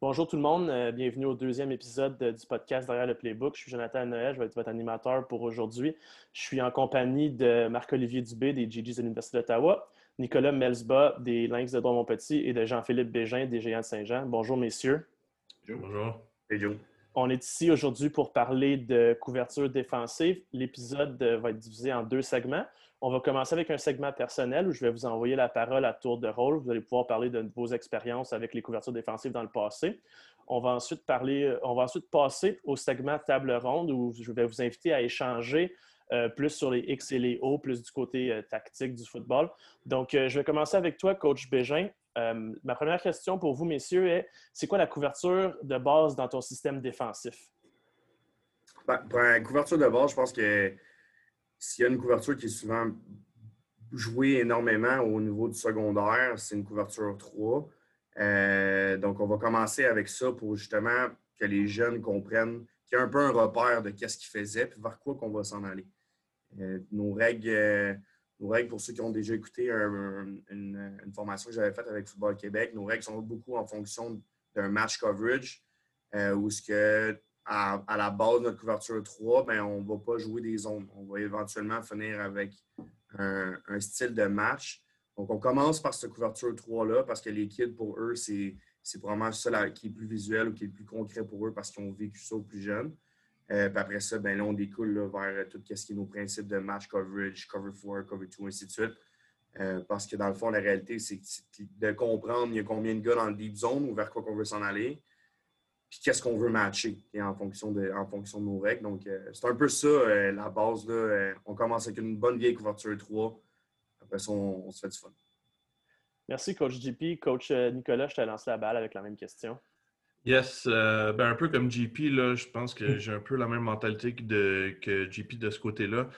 Bonjour tout le monde, euh, bienvenue au deuxième épisode du podcast Derrière le Playbook. Je suis Jonathan Noël, je vais être votre animateur pour aujourd'hui. Je suis en compagnie de Marc-Olivier Dubé des GGs de l'Université d'Ottawa, Nicolas Melsba des Lynx de Drummond-Petit et de Jean-Philippe Bégin des Géants de Saint-Jean. Bonjour messieurs. Bonjour. Bonjour. On est ici aujourd'hui pour parler de couverture défensive. L'épisode euh, va être divisé en deux segments. On va commencer avec un segment personnel où je vais vous envoyer la parole à tour de rôle. Vous allez pouvoir parler de vos expériences avec les couvertures défensives dans le passé. On va ensuite ensuite passer au segment table ronde où je vais vous inviter à échanger euh, plus sur les X et les O, plus du côté euh, tactique du football. Donc, euh, je vais commencer avec toi, coach Bégin. Ma première question pour vous, messieurs, est c'est quoi la couverture de base dans ton système défensif? Ben, pour la couverture de base, je pense que s'il y a une couverture qui est souvent jouée énormément au niveau du secondaire, c'est une couverture 3. Euh, donc, on va commencer avec ça pour justement que les jeunes comprennent qu'il y a un peu un repère de qu'est-ce qu'ils faisaient et vers quoi qu'on va s'en aller. Euh, nos, règles, euh, nos règles, pour ceux qui ont déjà écouté une, formation que j'avais faite avec Football Québec, nos règles sont beaucoup en fonction d'un match coverage où ce que à, la base de notre couverture 3, ben, on ne va pas jouer des zones. On va éventuellement finir avec un, style de match. Donc, on commence par cette couverture 3-là parce que les kids, pour eux, c'est, c'est probablement ça qui est plus visuel ou qui est plus concret pour eux parce qu'ils ont vécu ça au plus jeune. Euh, puis après ça, ben là, on découle vers tout ce qui est nos principes de match coverage, cover 4, cover 2, ainsi de suite. Euh, parce que dans le fond, la réalité, c'est de comprendre il y a combien de gars dans le deep zone ou vers quoi qu'on veut s'en aller puis qu'est-ce qu'on veut matcher en fonction, de, en fonction de nos règles. Donc, euh, c'est un peu ça, euh, la base. Là, euh, on commence avec une bonne vieille couverture 3. Après ça, on, se fait du fun. Merci, Coach JP. Coach Nicolas, je te lance la balle avec la même question. Yes, ben, un peu comme JP, là, je pense que j'ai un peu la même mentalité que, de, que JP de ce côté-là.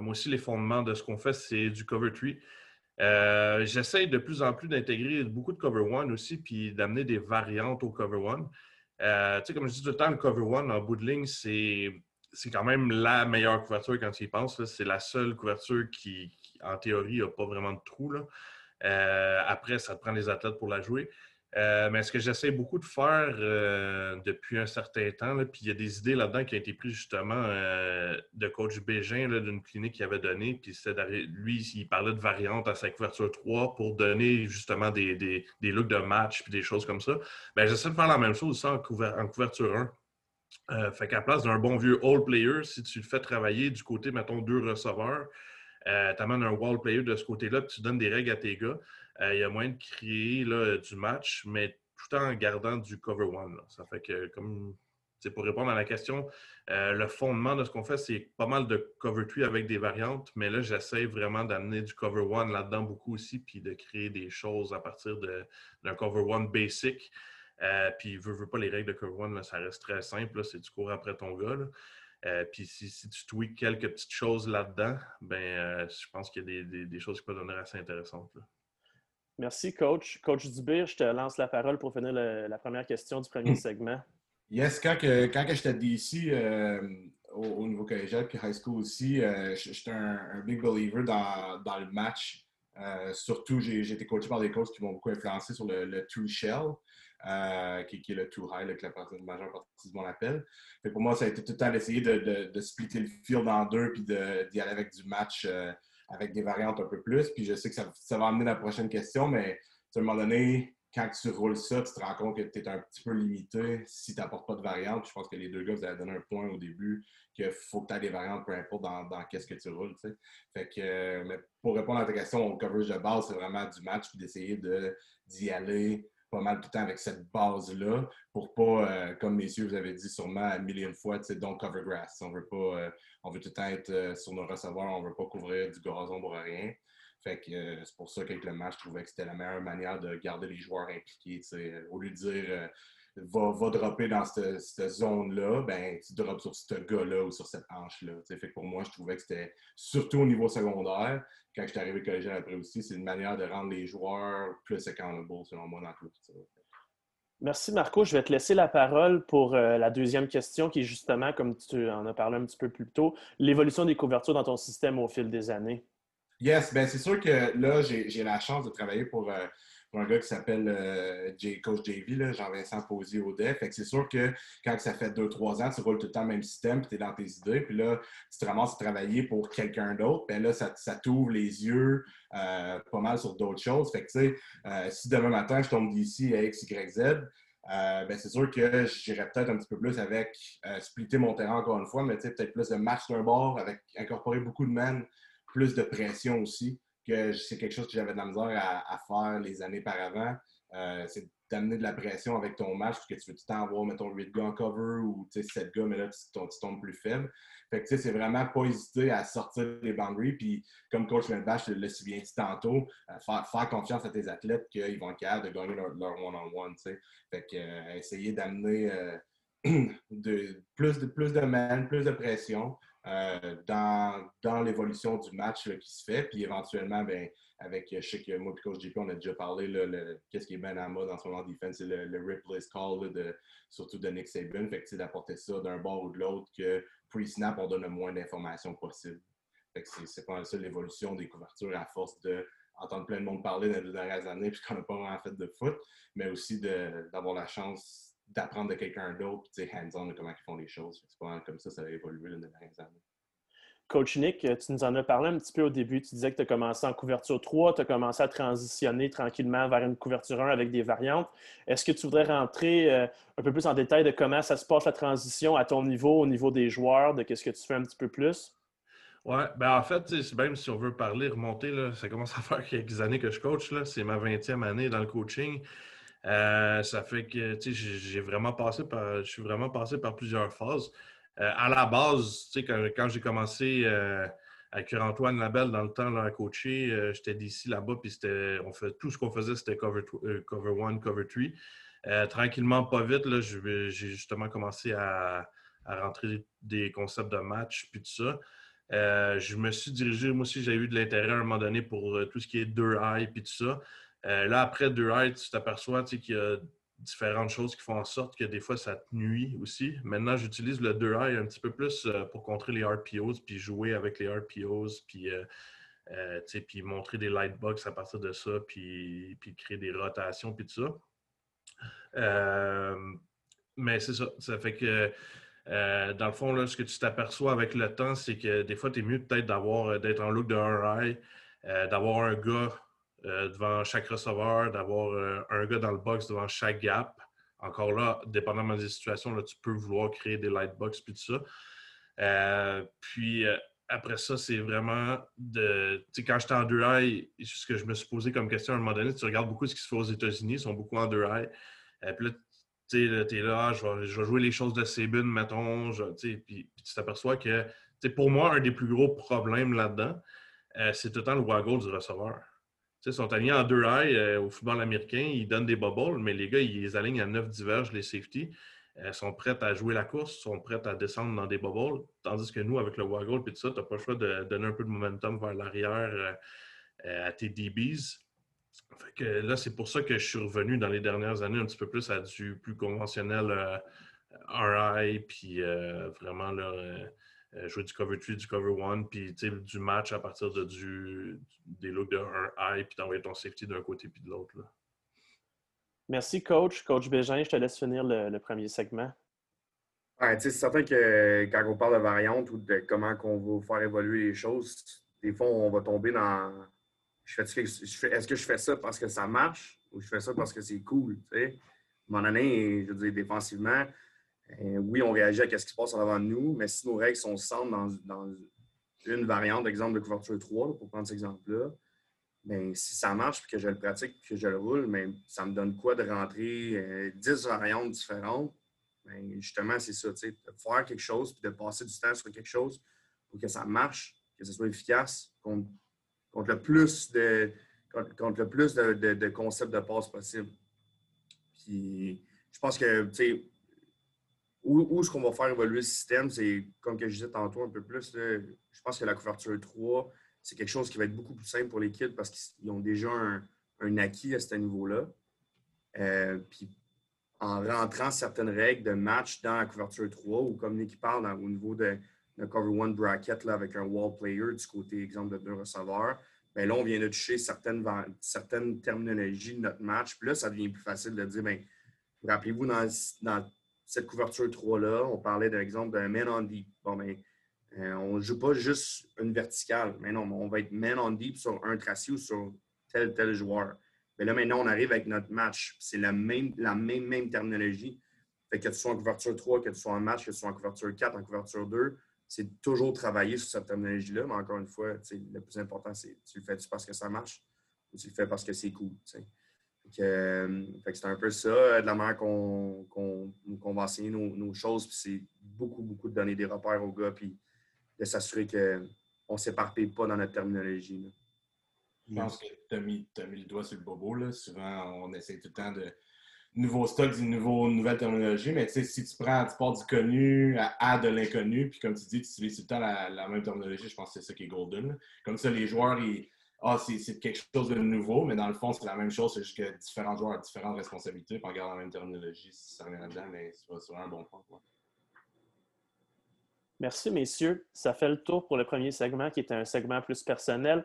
moi aussi, les fondements de ce qu'on fait, c'est du cover 3. Euh, j'essaie de plus en plus d'intégrer beaucoup de cover one aussi, puis d'amener des variantes au cover one. Euh, tu sais, comme je dis tout le temps, le cover one en bout de ligne, c'est, quand même la meilleure couverture quand tu y penses. C'est la seule couverture qui, en théorie, n'a pas vraiment de trou. Euh, après, ça te prend les athlètes pour la jouer. Euh, mais ce que j'essaie beaucoup de faire euh, depuis un certain temps, puis il y a des idées là-dedans qui ont été prises justement euh, de coach Bégin d'une clinique qu'il avait donnée, puis lui, il parlait de variantes à sa couverture 3 pour donner justement des, looks de match puis des choses comme ça. Ben, j'essaie de faire la même chose en, en couverture 1. fait qu'à place d'un bon vieux all player, si tu le fais travailler du côté, mettons, deux receveurs, tu amènes un wall player de ce côté-là, puis tu donnes des règles à tes gars. Euh, il y a moyen de créer du match, mais tout en gardant du cover one. Ça fait que, comme pour répondre à la question, euh, le fondement de ce qu'on fait, c'est pas mal de cover tree avec des variantes, mais là, j'essaie vraiment d'amener du cover one là-dedans beaucoup aussi, puis de créer des choses à partir d'un cover one basic. Euh, puis, veux, veux pas les règles de cover one, ça reste très simple. C'est du cours après ton gars. puis si, tu tweaks quelques petites choses là-dedans, ben je pense qu'il y a des, des, choses qui peuvent devenir assez intéressantes. Merci, coach. Coach Dubir, je te lance la parole pour finir la première question du premier segment. Yes, quand, que, quand que j'étais ici euh, au, niveau collégial puis high school aussi, euh, j'étais un, big believer dans, dans le match. Euh, surtout, j'ai été coaché par des coachs qui m'ont beaucoup influencé sur le, le two shell, qui, est le too high, que la, majeure partie du monde appelle. pour moi, ça a été tout le temps d'essayer de, de, de, splitter le field en deux puis d'y aller avec du match avec des variantes un peu plus. Puis je sais que ça, va amener la prochaine question, mais à un moment donné, quand tu roules ça, tu te rends compte que tu es un petit peu limité si tu n'apportes pas de variantes. Je pense que les deux gars, vous avez donné un point au début qu'il faut que tu aies des variantes, peu importe dans, qu'est-ce que tu roules. Fait que, euh, mais pour répondre à ta question, au coverage de base, c'est vraiment du match puis d'essayer d'y aller pas mal tout le temps avec cette base-là pour pas, euh, comme messieurs, vous avez dit sûrement un million de fois, don't cover grass. On veut pas, euh, on veut tout le temps être euh, sur nos receveurs, on veut pas couvrir du gazon pour rien. Fait que c'est pour ça qu'avec le match, je trouvais que c'était la meilleure manière de garder les joueurs impliqués. Au lieu de dire va, va dropper dans cette, zone-là, ben, tu drops sur ce gars-là ou sur cette hanche-là. Fait que pour moi, je trouvais que c'était surtout au niveau secondaire, quand je suis arrivé collégial après aussi, c'est une manière de rendre les joueurs plus accountable, selon moi, dans tout ça. Merci Marco. Je vais te laisser la parole pour euh, la deuxième question qui est justement, comme tu en as parlé un petit peu plus tôt, l'évolution des couvertures dans ton système au fil des années. Yes, bien c'est sûr que là, j'ai la chance de travailler pour, euh, un gars qui s'appelle euh, Coach JV, Jean-Vincent Posé au def. c'est sûr que quand ça fait 2-3 ans, tu roules tout le temps le même système, puis tu es dans tes idées, puis là, tu te ramasses à travailler pour quelqu'un d'autre, puis là, ça, ça t'ouvre les yeux euh, pas mal sur d'autres choses. Fait que, tu sais, euh, si demain matin, je tombe d'ici à X, Y, Z, ben c'est sûr que j'irais peut-être un petit peu plus avec splitter mon terrain encore une fois, mais peut-être plus de match d'un bord, avec incorporer beaucoup de men, plus de pression aussi que c'est quelque chose que j'avais de la misère à, faire les années par avant. Euh, c'est d'amener de la pression avec ton match parce que tu veux tout le temps avoir, mettons, 8 gars cover ou 7 gars, mais là, tu, tombes plus faible. Fait que, c'est vraiment pas hésiter à sortir les boundaries. Puis, comme coach Melbach l'a si bien tantôt, euh, faire, confiance à tes athlètes qu'ils vont être capables de gagner leur one-on-one. fait que, euh, essayer d'amener de, plus de plus de man, plus de pression. Euh, dans, dans l'évolution du match qui se fait. Puis éventuellement, ben, avec, je sais que moi et Coach JP, on a déjà parlé, qu'est-ce qui est bien en mode en ce moment en défense, c'est le, le call, de, surtout de Nick Saban. Fait que d'apporter ça d'un bord ou de l'autre, que pre-snap, on donne le moins d'informations possible. Fait que c'est pas ça l'évolution des couvertures à force de entendre plein de monde parler dans les dernières années, puisqu'on n'a pas vraiment fait de foot, mais aussi d'avoir la chance d'apprendre de quelqu'un d'autre, tu sais, hands-on de comment ils font les choses. C'est pas comme ça ça a évolué dans les dernières années. Coach Nick, tu nous en as parlé un petit peu au début. Tu disais que tu as commencé en couverture 3, tu as commencé à transitionner tranquillement vers une couverture 1 avec des variantes. Est-ce que tu voudrais rentrer euh, un peu plus en détail de comment ça se passe la transition à ton niveau, au niveau des joueurs, de qu'est-ce que tu fais un petit peu plus? Oui, ben en fait, même si on veut parler, remonter, là, ça commence à faire quelques années que je coach. C'est ma 20e année dans le coaching. Euh, ça fait que j'ai vraiment passé par. Je suis vraiment passé par plusieurs phases. Euh, à la base, quand, quand j'ai commencé euh, avec Antoine Labelle dans le temps à coacher, j'étais d'ici là-bas, puis on fait, tout ce qu'on faisait, c'était cover, cover one, cover three. tranquillement, pas vite, j'ai justement commencé à, à, rentrer des concepts de match, puis tout ça. je me suis dirigé, moi aussi, j'ai eu de l'intérêt à un moment donné pour tout ce qui est deux high, puis tout ça. Euh, là, après deux heights, tu t'aperçois qu'il y a différentes choses qui font en sorte que des fois, ça te nuit aussi. Maintenant, j'utilise le 2 high un petit peu plus euh, pour contrer les RPOs, puis jouer avec les RPOs, puis, euh, puis montrer des lightbox à partir de ça, puis, puis créer des rotations, puis tout ça. mais c'est ça. Ça fait que, dans le fond, là, ce que tu t'aperçois avec le temps, c'est que des fois, tu es mieux peut-être d'avoir d'être en look de 1 high, d'avoir un gars euh, devant chaque receveur, d'avoir euh, un gars dans le box devant chaque gap. Encore là, dépendamment des situations, là, tu peux vouloir créer des lightbox puis tout ça. Euh, puis après ça, c'est vraiment de. Tu sais, quand j'étais en deux high, ce que je me suis posé comme question à un moment donné, tu regardes beaucoup ce qui se fait aux États-Unis, ils sont beaucoup en deux high. puis là, tu es là, ah, je vais, jouer les choses de Sabin, mettons. puis, puis tu t'aperçois que, pour moi, un des plus gros problèmes là-dedans, c'est tout le temps le waggle du receveur ils sont alignés en deux high euh, au football américain, ils donnent des bubbles, mais les gars, ils les alignent à neuf diverges, les safety. Ils euh, sont prêts à jouer la course, sont prêts à descendre dans des bubbles. Tandis que nous, avec le waggle et tout ça, tu n'as pas le choix de donner un peu de momentum vers l'arrière euh, à tes DBs. Là, c'est pour ça que je suis revenu dans les dernières années un petit peu plus à du plus conventionnel RI, puis vraiment là, euh, jouer du cover 3, du cover 1, puis du match à partir de du, des looks de 1 high, puis d'envoyer ton safety d'un côté puis de l'autre. Merci, coach. Coach Bégin, je te laisse finir le, premier segment. c'est certain que quand on parle de variantes ou de comment on va faire évoluer les choses, des fois, on va tomber dans. Est-ce que je fais ça parce que ça marche ou je fais ça parce que c'est cool? À un moment donné, je veux dire, défensivement, euh, oui, on réagit à ce qui se passe en avant de nous, mais si nos règles sont simples dans, une variante, exemple de couverture 3, pour prendre cet exemple-là, bien, si ça marche et que je le pratique que je le roule, mais ça me donne quoi de rentrer 10 euh, variantes différentes? Bien, justement, c'est ça, de faire quelque chose puis de passer du temps sur quelque chose pour que ça marche, que ce soit efficace contre, le plus de contre, le plus de concepts de passe possible. Puis je pense que, tu sais, où, est-ce qu'on va faire évoluer le système, c'est comme que je disais tantôt un peu plus, je pense que la couverture 3, c'est quelque chose qui va être beaucoup plus simple pour les kids parce qu'ils ont déjà un, acquis à ce niveau-là. Euh, puis en rentrant certaines règles de match dans la couverture 3, ou comme Nicky parle au niveau de, cover one bracket là, avec un wall player du côté, exemple, de deux receveurs, bien là, on vient de toucher certaines, certaines terminologies de notre match. Puis là, ça devient plus facile de dire, bien, rappelez-vous, dans, dans cette couverture 3-là, on parlait d'un exemple d'un man on deep. Bon, bien, euh, on ne joue pas juste une verticale, mais non, on va être man on deep sur un tracé ou sur tel tel joueur. Mais là, maintenant, on arrive avec notre match. C'est la même, la même, même terminologie. Fait que tu sois en couverture 3, que tu sois en match, que tu sois en couverture 4, en couverture 2, c'est toujours travailler sur cette terminologie-là. Mais encore une fois, le plus important, c'est tu le fais parce que ça marche ou tu le fais parce que c'est cool. Euh, c'est un peu ça, de la manière qu'on va enseigner nos, choses. c'est beaucoup, beaucoup de donner des repères aux gars, puis de s'assurer qu'on ne s'éparpille pas dans notre terminologie. Je pense que tu as, mis, le doigt sur le bobo. Là. Souvent, on essaie tout le temps de nouveaux stocks, de nouveau, nouvelle terminologie, mais si tu prends, pars du connu à, de l'inconnu, puis comme tu dis, tu utilises tout le temps la, même terminologie, je pense que c'est ça qui est golden. Comme ça, les joueurs, ils, ah, c'est quelque chose de nouveau, mais dans le fond, c'est la même chose, c'est juste que différents joueurs ont différentes responsabilités, puis gardant la même terminologie, si ça revient là-dedans, mais c'est un bon point. Merci, messieurs. Ça fait le tour pour le premier segment, qui est un segment plus personnel.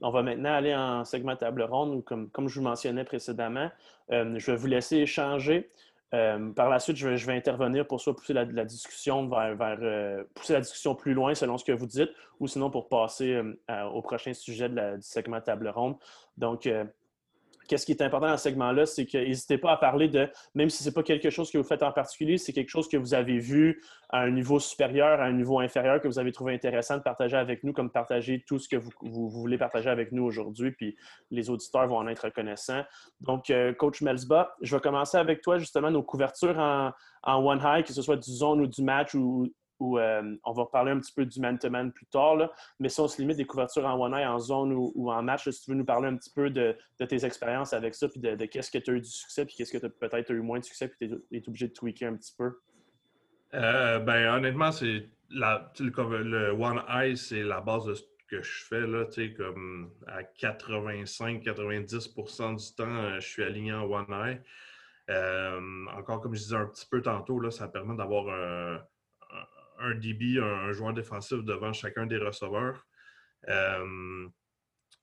On va maintenant aller en segment table ronde, comme, comme je vous mentionnais précédemment. Euh, je vais vous laisser échanger. Euh, par la suite, je vais, intervenir pour soit pousser la, discussion vers, euh, pousser la discussion plus loin selon ce que vous dites, ou sinon pour passer au prochain sujet du segment table ronde. Donc, qu'est-ce qui est important dans ce segment-là, c'est que n'hésitez pas à parler de, même si ce n'est pas quelque chose que vous faites en particulier, c'est quelque chose que vous avez vu à un niveau supérieur, à un niveau inférieur, que vous avez trouvé intéressant de partager avec nous, comme partager tout ce que vous, voulez partager avec nous aujourd'hui, puis les auditeurs vont en être reconnaissants. Donc, euh, Coach Melsba, je vais commencer avec toi, justement, nos couvertures en, en one high, que ce soit du zone ou du match ou, où euh, on va parler un petit peu du man-to-man plus tard. Mais si on se limite des couvertures en one-eye, en zone ou, en match, si tu veux nous parler un petit peu de, tes expériences avec ça, puis de, qu'est-ce que tu as eu du succès, puis qu'est-ce que tu as peut-être eu moins de succès, puis tu es, obligé de tweaker un petit peu? Euh, ben, honnêtement, c'est le, le one-eye, c'est la base de ce que je fais. Là, comme à 85-90% du temps, euh, je suis aligné en one-eye. encore comme je disais un petit peu tantôt, là, ça permet d'avoir un DB, un, joueur défensif devant chacun des receveurs. Euh,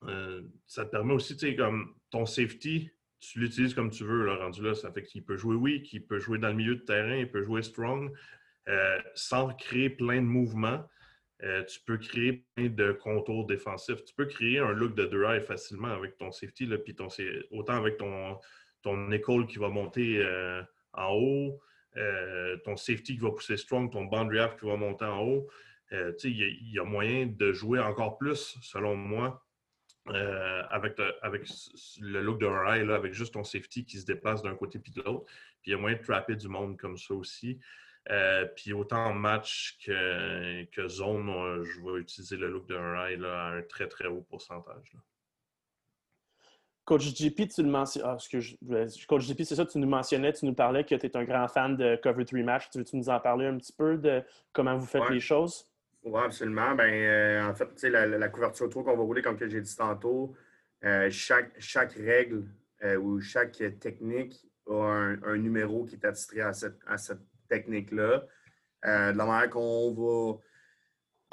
euh, ça te permet aussi, tu sais, comme ton safety, tu l'utilises comme tu veux, là, rendu là. Ça fait qu'il peut jouer weak, il peut jouer dans le milieu de terrain, il peut jouer strong, euh, sans créer plein de mouvements. tu peux créer plein de contours défensifs. Tu peux créer un look de drive facilement avec ton safety, là, ton, autant avec ton, ton école qui va monter en haut, euh, ton safety qui va pousser strong, ton boundary half qui va monter en haut. Euh, il y, a moyen de jouer encore plus, selon moi, euh, avec, le, avec le look d'un rail, avec juste ton safety qui se déplace d'un côté puis de l'autre. Puis il y a moyen de trapper du monde comme ça aussi. puis autant en match que, que zone, je vais utiliser le look d'un rail à un très très haut pourcentage. Coach JP, tu le mentionnais. Ah, Coach JP, c'est ça, tu nous mentionnais, tu nous parlais que tu es un grand fan de Cover 3 Match. Tu veux-tu nous en parler un petit peu de comment vous faites les choses? Oui, absolument. Ben, euh, en fait, la, la, couverture 3 qu'on va rouler, comme j'ai dit tantôt, euh, chaque, chaque règle euh, ou chaque technique a un, numéro qui est attitré à cette, à cette technique-là. de la manière qu'on va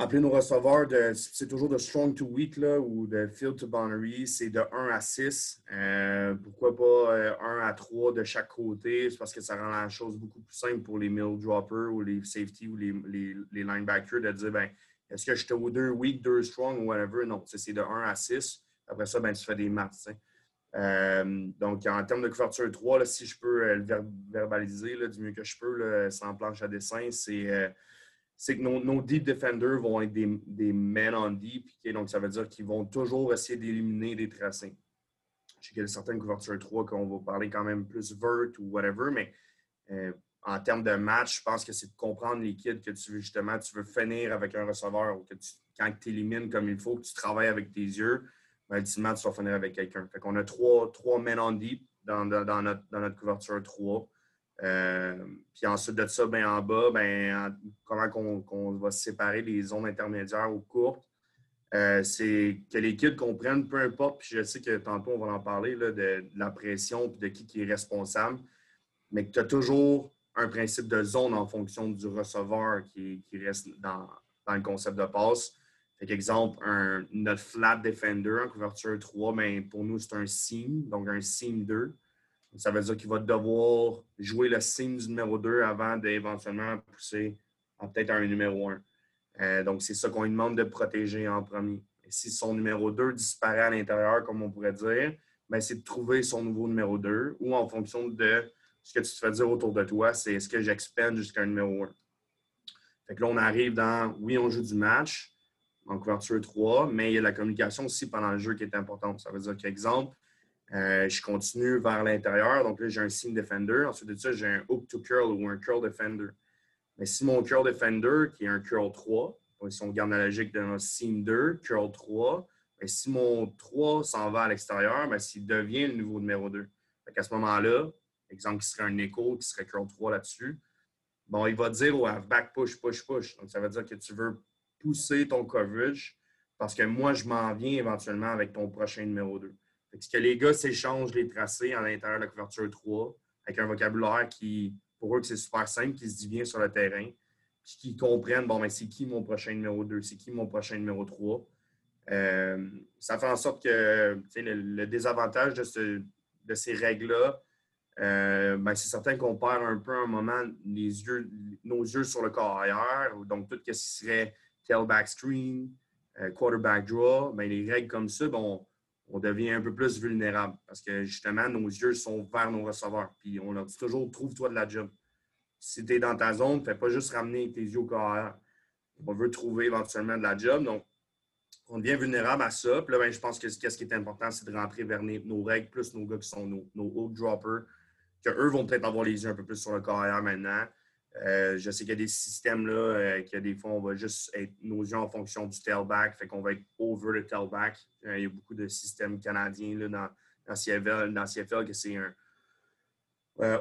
appeler nos receveurs, c'est toujours de strong to weak là, ou de field to boundary, c'est de 1 à 6. Euh, pourquoi pas 1 euh, à 3 de chaque côté? C'est parce que ça rend la chose beaucoup plus simple pour les middle droppers ou les safety ou les, les, linebackers de dire ben, est-ce que je suis au 2 weak, 2 strong ou whatever? Non, c'est de 1 à 6. Après ça, ben, tu fais des maths. Euh, donc, en termes de couverture 3, si je peux le verbaliser du mieux que je peux, sans planche à dessin, c'est c'est que nos, deep defenders vont être des, des men on deep. donc, ça veut dire qu'ils vont toujours essayer d'éliminer des tracés. Je sais qu'il y a certaines couvertures 3 qu'on va parler quand même plus vert ou whatever, mais euh, en termes de match, je pense que c'est de comprendre les kids que tu veux justement, tu veux finir avec un receveur ou que quand tu élimines comme il faut, que tu travailles avec tes yeux, ben, ultimement, tu vas finir avec quelqu'un. Fait qu'on a trois, trois men on deep dans, dans, notre, dans notre couverture 3. Euh, puis ensuite de ça, ben, en bas, ben, comment on, va séparer les zones intermédiaires ou courtes. Euh, c'est que les kids comprennent, peu importe, puis je sais que tantôt on va en parler, de, la pression puis de qui, qui est responsable, mais que tu as toujours un principe de zone en fonction du receveur qui, reste dans, le concept de passe. Fait exemple, un, notre flat defender en couverture 3, ben, pour nous, c'est un seam, donc un seam 2. Ça veut dire qu'il va devoir jouer le seam du numéro 2 avant d'éventuellement pousser à peut-être un numéro 1. Euh, donc, c'est ça qu'on lui demande de protéger en premier. Et si son numéro 2 disparaît à l'intérieur, comme on pourrait dire, ben, c'est de trouver son nouveau numéro 2 ou en fonction de ce que tu te fais dire autour de toi, c'est est-ce que j'expande jusqu'à un numéro 1. Fait que là, on arrive dans, oui, on joue du match en couverture 3, mais il y a la communication aussi pendant le jeu qui est importante. Ça veut dire qu'exemple, euh, je continue vers l'intérieur, donc là, j'ai un seam defender. Ensuite de ça, j'ai un hook to curl ou un curl defender. Mais si mon curl defender, qui est un curl 3, si on garde la logique d'un seam 2, curl 3, mais si mon 3 s'en va à l'extérieur, ben, s'il devient le nouveau numéro 2. À ce moment-là, exemple qui serait un écho, qui serait curl 3 là-dessus, bon, il va dire au halfback push, push, push. Donc, ça veut dire que tu veux pousser ton coverage parce que moi, je m'en viens éventuellement avec ton prochain numéro 2. Ce que les gars s'échangent les tracés à l'intérieur de la couverture 3 avec un vocabulaire qui, pour eux, c'est super simple, qui se dit bien sur le terrain, puis qui comprennent, bon, mais ben, c'est qui mon prochain numéro 2, c'est qui mon prochain numéro 3. Euh, ça fait en sorte que le, le, désavantage de, de ces règles-là, euh, ben, c'est certain qu'on perd un peu un moment les yeux, nos yeux sur le corps ailleurs. Donc, tout ce qui serait tailback screen, euh, quarterback draw, ben, les règles comme ça, bon, on devient un peu plus vulnérable parce que justement, nos yeux sont vers nos receveurs. Puis on leur dit toujours trouve-toi de la job. Si tu es dans ta zone, fais pas juste ramener tes yeux au ailleurs. On veut trouver éventuellement de la job. Donc, on devient vulnérable à ça. Puis là, ben, je pense que ce qui est important, c'est de rentrer vers nos règles, plus nos gars qui sont nos, nos hook droppers, qu'eux vont peut-être avoir les yeux un peu plus sur le carrière maintenant. Euh, je sais qu'il y a des systèmes là, euh, que des fois, on va juste être nos yeux en fonction du tailback, fait qu'on va être over le tailback. Euh, il y a beaucoup de systèmes canadiens là, dans, dans, CFL, que c'est un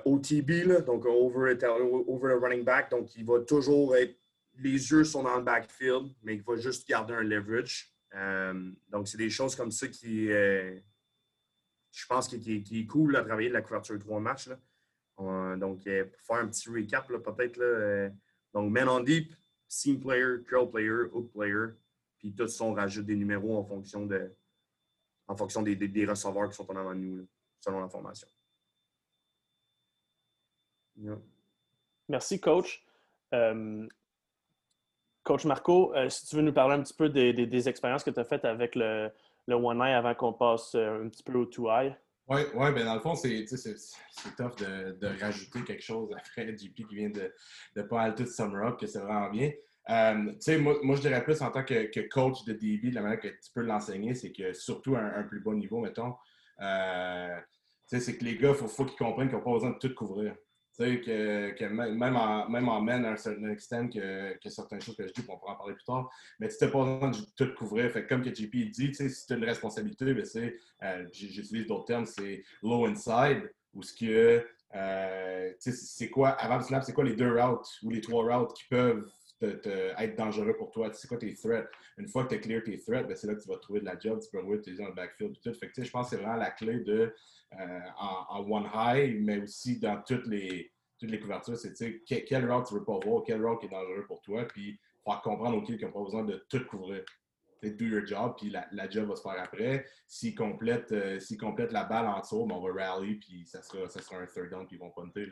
OTB, donc over, le running back. Donc, il va toujours être. Les yeux sont dans le backfield, mais il va juste garder un leverage. donc, c'est des choses comme ça qui, je pense, qu'il est cool à travailler de la couverture de trois matchs. Là. Donc, euh, pour faire un petit recap, peut-être. Euh, donc, man on deep, seam player, curl player, hook player. Puis tout ça, on rajoute des numéros en fonction, de, en fonction des, receveurs qui sont en avant de nous, selon la formation. Merci, coach. Euh, coach Marco, si tu veux nous parler un petit peu des, expériences que tu as faites avec le, le one eye avant qu'on passe un petit peu au two eye. Oui, ouais, ben dans le fond, c'est tough de, de, rajouter quelque chose après JP qui vient de, de pas tout summer up, que c'est vraiment bien. Euh, moi, moi, je dirais plus en tant que, que, coach de DB, la manière que tu peux l'enseigner, c'est que surtout un, un, plus bon niveau, mettons, euh, c'est que les gars, il faut, faut qu'ils comprennent qu'ils n'ont pas besoin de tout couvrir. Sais, que, même, en, même en à un certain extent, que, que certaines choses que je dis, on pourra en parler plus tard, mais tu n'as pas besoin de tout couvrir. Fait comme que JP dit, si tu as une responsabilité, ben c'est, euh, j'utilise d'autres termes, c'est low inside, ou ce que, euh, c'est quoi, avant le snap, c'est quoi les deux routes ou les trois routes qui peuvent être dangereux pour toi. C'est quoi tes threats? Une fois que tu as clear tes threats, ben, c'est là que tu vas trouver de la job, tu peux envoyer tes dans le backfield. Tout. Fait je pense que c'est vraiment la clé de euh, en, one high, mais aussi dans toutes les, toutes les couvertures, c'est quelle route tu veux pas voir, quelle route est dangereux pour toi, puis faire comprendre aux qu'ils n'ont pas besoin de tout couvrir. Do your job, puis la, job va se faire après. S'ils complètent, euh, la balle en dessous, ben, on va rally, puis ça sera, ça sera un third down, puis ils vont punter.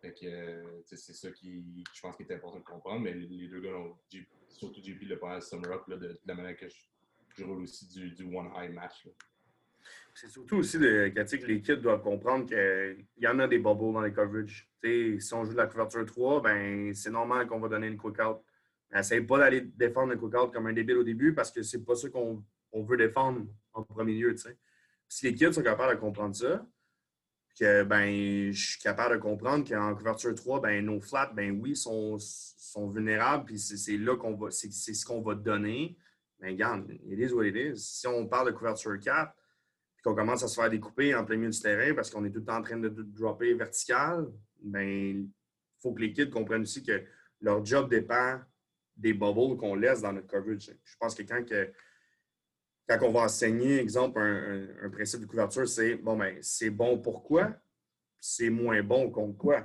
Fait que euh, c'est ça qui, je pense, qui est important de comprendre. Mais les, deux gars, ont, surtout JP, le pas summer up de, de, la manière que je, roule aussi du, du one high match. C'est surtout aussi de, que kids doivent comprendre qu'il y en a des bubbles dans les coverages. si on joue de la couverture 3, ben, c'est normal qu'on va donner une quick out. Essaye pas d'aller défendre un quick out comme un débile au début parce que c'est pas ça qu'on veut défendre en premier lieu. Si les kids sont capables de comprendre ça, que ben, je suis capable de comprendre qu'en couverture 3, ben, nos flats, ben oui, sont, sont vulnérables, puis c'est là qu'on va, c'est ce qu'on va donner. Ben, regarde, it is what it is. Si on parle de couverture 4, puis qu'on commence à se faire découper en plein milieu du terrain parce qu'on est tout le temps en train de dropper vertical, ben, il faut que les kids comprennent aussi que leur job dépend des bubbles qu'on laisse dans notre coverage. Je pense que quand quand on va enseigner, exemple, un, principe de couverture, c'est bon, ben, c'est bon pourquoi, c'est moins bon contre quoi.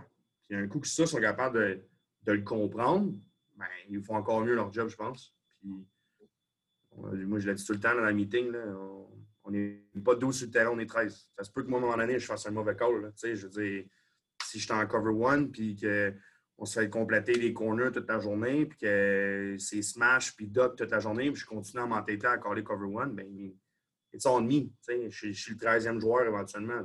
Puis un coup que ça sont capables de, de le comprendre, ben, ils font encore mieux leur job, je pense. Puis moi, je l'ai dit tout le temps dans le meeting, on n'est pas 12 sur le terrain, on est 13. Ça se peut que moi, à un moment donné, je fasse un mauvais call. je veux dire, si je suis en cover one, puis qu'on se fait compléter les corners toute la journée, puis que c'est smash, puis dot toute la journée, puis je continue à m'entêter à caller cover one, bien, it's on me. Je, suis le 13e joueur éventuellement.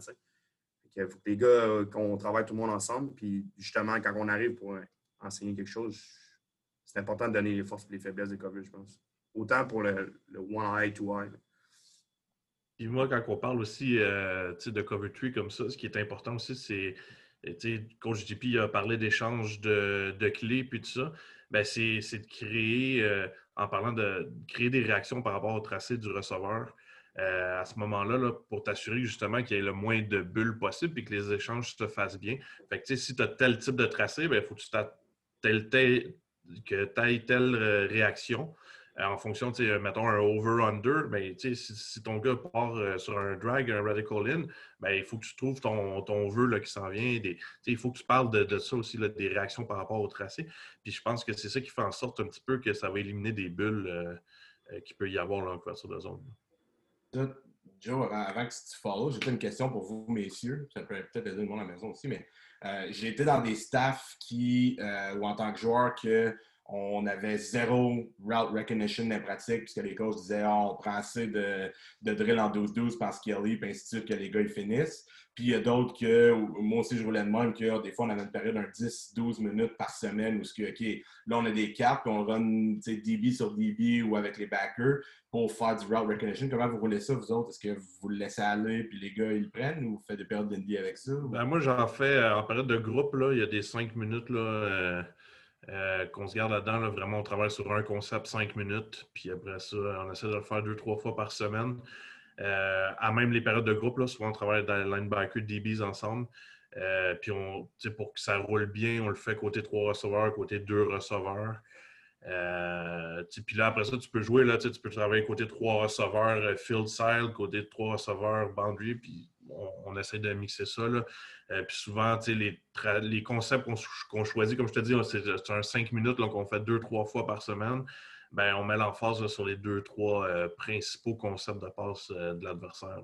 Il faut que les gars, qu'on travaille tout le monde ensemble, puis justement, quand on arrive pour enseigner quelque chose, c'est important de donner les forces et les faiblesses des covers, je pense. Autant pour le, one eye, two eye. Puis moi, quand on parle aussi euh, de cover tree comme ça, ce qui est important aussi, c'est, coach JP a parlé d'échange de, clés puis tout ça, ben c'est, de créer, euh, en parlant de, créer des réactions par rapport au tracé du receveur. Euh, à ce moment-là, pour t'assurer justement qu'il y ait le moins de bulles possible et que les échanges se fassent bien. Fait que, si tu as tel type de tracé, il ben, faut que tu aies telle réaction. Euh, en fonction, mettons un over-under, ben, si, ton gars part euh, sur un drag, un radical in, ben, il faut que tu trouves ton, ton vœu là, qui s'en vient. Il faut que tu parles de, ça aussi, des réactions par rapport au tracé. Puis je pense que c'est ça qui fait en sorte un petit peu que ça va éliminer des bulles euh, qu'il peut y avoir là, en couverture de zone. Joe, avant, que tu follow, j'ai une question pour vous, messieurs. Ça peut peut-être aider le monde à la maison aussi, mais j'ai été dans des staffs qui, ou en tant que joueur, que on avait zéro route recognition dans la pratique, puisque les coachs disaient ah, on prend assez de, de drill en 12-12 parce qu'il y puis ainsi de suite, que les gars ils finissent. Puis il y a d'autres que, moi aussi je roulais de même, que des fois on avait une période d'un 10-12 minutes par semaine où que, OK, là on a des cartes, puis on run DB sur DB ou avec les backers pour faire du route recognition. Comment vous roulez ça, vous autres? Est-ce que vous le laissez aller, puis les gars ils le prennent ou vous faites des périodes d'ND avec ça? Ben, moi j'en fais euh, en période de groupe, là, il y a des 5 minutes. Là, euh, euh, qu'on se garde là-dedans. vraiment, on travaille sur un concept cinq minutes, puis après ça, on essaie de le faire deux, trois fois par semaine. Euh, à même les périodes de groupe, souvent on travaille dans les linebacker DBs ensemble. Euh, puis on, pour que ça roule bien, on le fait côté trois receveurs, côté deux receveurs. puis là, après ça, tu peux jouer, là, tu peux travailler côté trois receveurs, field side, côté trois receveurs, boundary, puis on, essaie de mixer ça. Euh, puis souvent, les, concepts qu'on choisit, comme je te dis, c'est un 5 minutes qu'on fait deux, trois fois par semaine. Ben, on met l'emphase sur les deux, trois euh, principaux concepts de passe euh, de l'adversaire.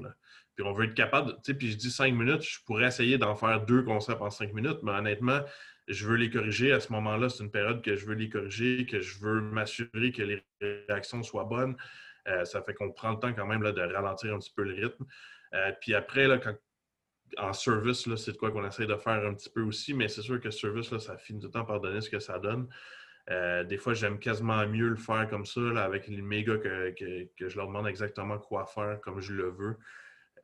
Puis on veut être capable, tu sais, puis je dis cinq minutes, je pourrais essayer d'en faire deux concepts en cinq minutes, mais honnêtement, je veux les corriger. À ce moment-là, c'est une période que je veux les corriger, que je veux m'assurer que les réactions soient bonnes. ça fait qu'on prend le temps quand même de ralentir un petit peu le rythme. Puis après, là, en service, c'est de quoi qu'on essaie de faire un petit peu aussi, mais c'est sûr que service, là, ça finit tout le temps par donner ce que ça donne. Euh, des fois, j'aime quasiment mieux le faire comme ça, avec les méga que, que, je leur demande exactement quoi faire comme je le veux,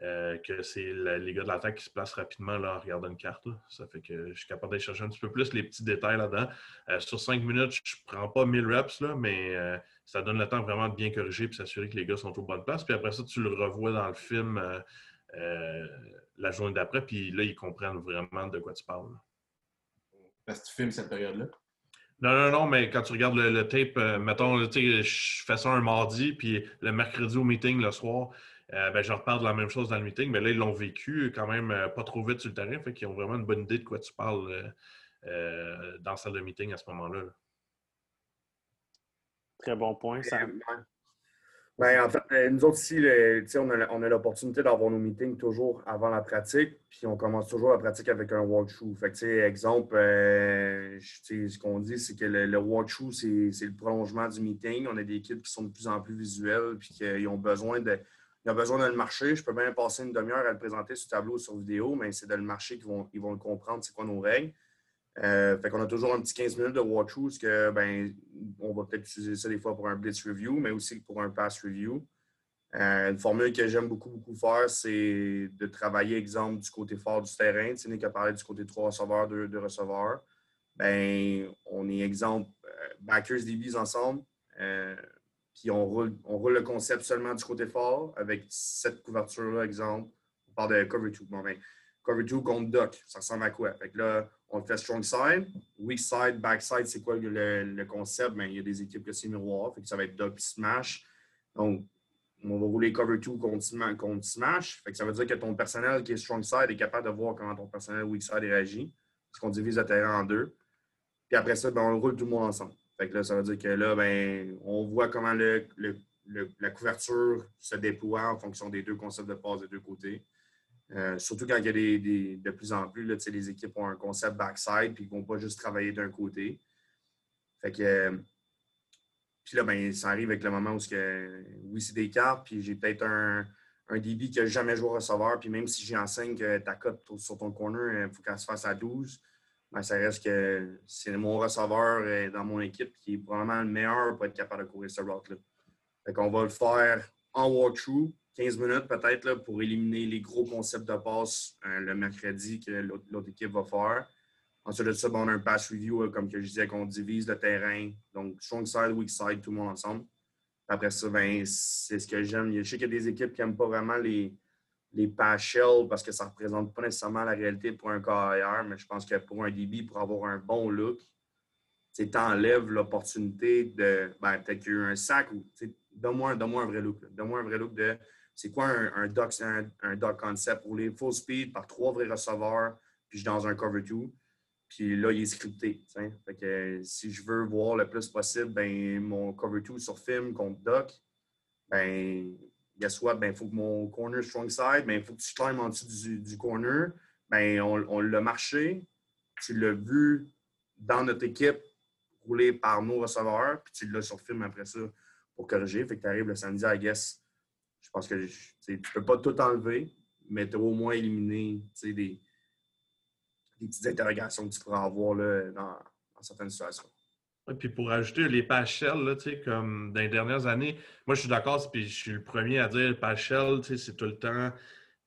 euh, que c'est les gars de l'attaque qui se placent rapidement là, en regardant une carte. Ça fait que je suis capable d'aller chercher un petit peu plus les petits détails là-dedans. Euh, sur cinq minutes, je ne prends pas 1000 reps, là, mais ça donne le temps vraiment de bien corriger et s'assurer que les gars sont au bon place. Puis après ça, tu le revois dans le film la journée d'après, puis là, ils comprennent vraiment de quoi tu parles. Parce que tu filmes cette période-là? Non, non, non, mais quand tu regardes le, tape, euh, mettons, je fais ça un mardi, puis le mercredi au meeting le soir, euh, ben, je reparle de la même chose dans le meeting, mais là, ils l'ont vécu quand même euh, pas trop vite sur le terrain, fait qu'ils ont vraiment une bonne idée de quoi tu parles dans la salle de meeting à ce moment-là. Très bon point, ça. Bien, en fait, euh, nous autres ici, on a, l'opportunité d'avoir nos meetings toujours avant la pratique, puis on commence toujours la pratique avec un walkthrough. Fait exemple, euh, ce qu'on dit, c'est que le, walkthrough, c'est le prolongement du meeting. On a des équipes qui sont de plus en plus visuelles, puis qui ont besoin de, ont besoin de le marcher. Je peux bien passer une demi-heure à le présenter sur tableau ou sur vidéo, mais c'est de le marcher qu'ils vont, ils vont le comprendre, c'est quoi nos règles. Euh, fait qu'on a toujours un petit 15 minutes de walkthrough, parce que ben, on va peut-être utiliser ça des fois pour un blitz review, mais aussi pour un pass review. Euh, une formule que j'aime beaucoup, beaucoup faire, c'est de travailler, exemple, du côté fort du terrain. Tu sais, Nick a parlé du côté 3 receveurs, 2, receveurs. Ben, on est, exemple, euh, backers, DBs ensemble. puis on roule, on roule le concept seulement du côté fort avec cette couverture-là, exemple. On parle de cover 2. Bon, ben, cover 2 contre duck, ça ressemble à quoi? Fait que là, on fait strong side. Weak side, back side, c'est quoi le, concept? Ben, il y a des équipes que c'est miroir, fait que ça va être dog smash. Donc, on va rouler cover 2 contre, contre smash. Fait que ça veut dire que ton personnel qui est strong side est capable de voir comment ton personnel weak side réagit. Parce qu'on divise le terrain en deux. Puis après ça, ben, on roule tout le monde ensemble. Fait que là, ça veut dire que là, ben, on voit comment la couverture se déploie en fonction des deux concepts de passe des deux côtés. Euh, surtout quand il y a des, de plus en plus, les équipes ont un concept backside puis ils ne vont pas juste travailler d'un côté. Fait que, puis là, ben, ça arrive avec le moment où que, oui, c'est des cartes, puis j'ai peut-être un, qui n'a jamais joué au receveur, puis même si j'enseigne que ta cote sur ton corner, il euh, faut qu'elle se fasse à 12, ben, ça reste que c'est mon receveur euh, dans mon équipe qui est probablement le meilleur pour être capable de courir ce route-là. Fait qu'on va le faire en walkthrough, 15 minutes peut-être pour éliminer les gros concepts de passe euh, le mercredi que l'autre équipe va faire. Ensuite de ça, on a un pass review, comme que je disais, qu'on divise le terrain. Donc, strong side, weak side, tout le monde ensemble. Après ça, ben, c'est ce que j'aime. Je sais qu'il y a des équipes qui n'aiment pas vraiment les, les pass parce que ça ne représente pas nécessairement la réalité pour un carrière, mais je pense que pour un DB, pour avoir un bon look, tu enlèves l'opportunité de ben, peut-être qu'il y a eu un sac ou donne-moi un vrai look. Donne-moi un vrai look de c'est quoi un, doc, un, doc concept? Pour les full speed par trois vrais receveurs, puis je suis dans un cover 2. Puis là, il est scripté. Fait que, si je veux voir le plus possible ben, mon cover 2 sur film contre Doc, ben, guess what? Ben, il faut que mon corner strong side, ben, il faut que tu climbes en dessous du, corner. Ben, on, on l'a marché. Tu l'as vu dans notre équipe rouler par nos receveurs, puis tu l'as sur film après ça pour corriger. Fait que tu arrives le samedi, I guess. Je pense que tu ne peux pas tout enlever, mais tu as au moins éliminé des, petites interrogations que tu pourras avoir là, dans, certaines situations. Et puis pour ajouter les Pachel, comme dans les dernières années, moi je suis d'accord, puis je suis le premier à dire Pachel, c'est tout le temps,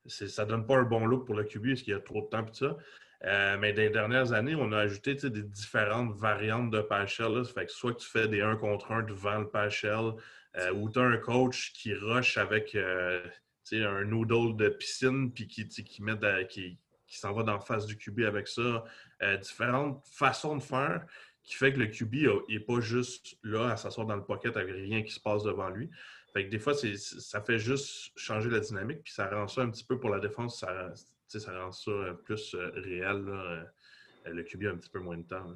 ça ne donne pas un bon look pour le QB parce qu'il y a trop de temps et ça. Euh, mais dans les dernières années, on a ajouté des différentes variantes de Pachel. Fait que soit tu fais des 1 contre 1 devant le Pachel, euh, ou tu as un coach qui rush avec euh, un noodle de piscine puis qui, qui s'en va dans face du QB avec ça. Euh, différentes façons de faire qui fait que le QB n'est pas juste là à s'asseoir dans le pocket avec rien qui se passe devant lui. Fait que des fois, ça fait juste changer la dynamique, puis ça rend ça un petit peu pour la défense, ça, rend ça plus réel. Le QB a un petit peu moins de temps.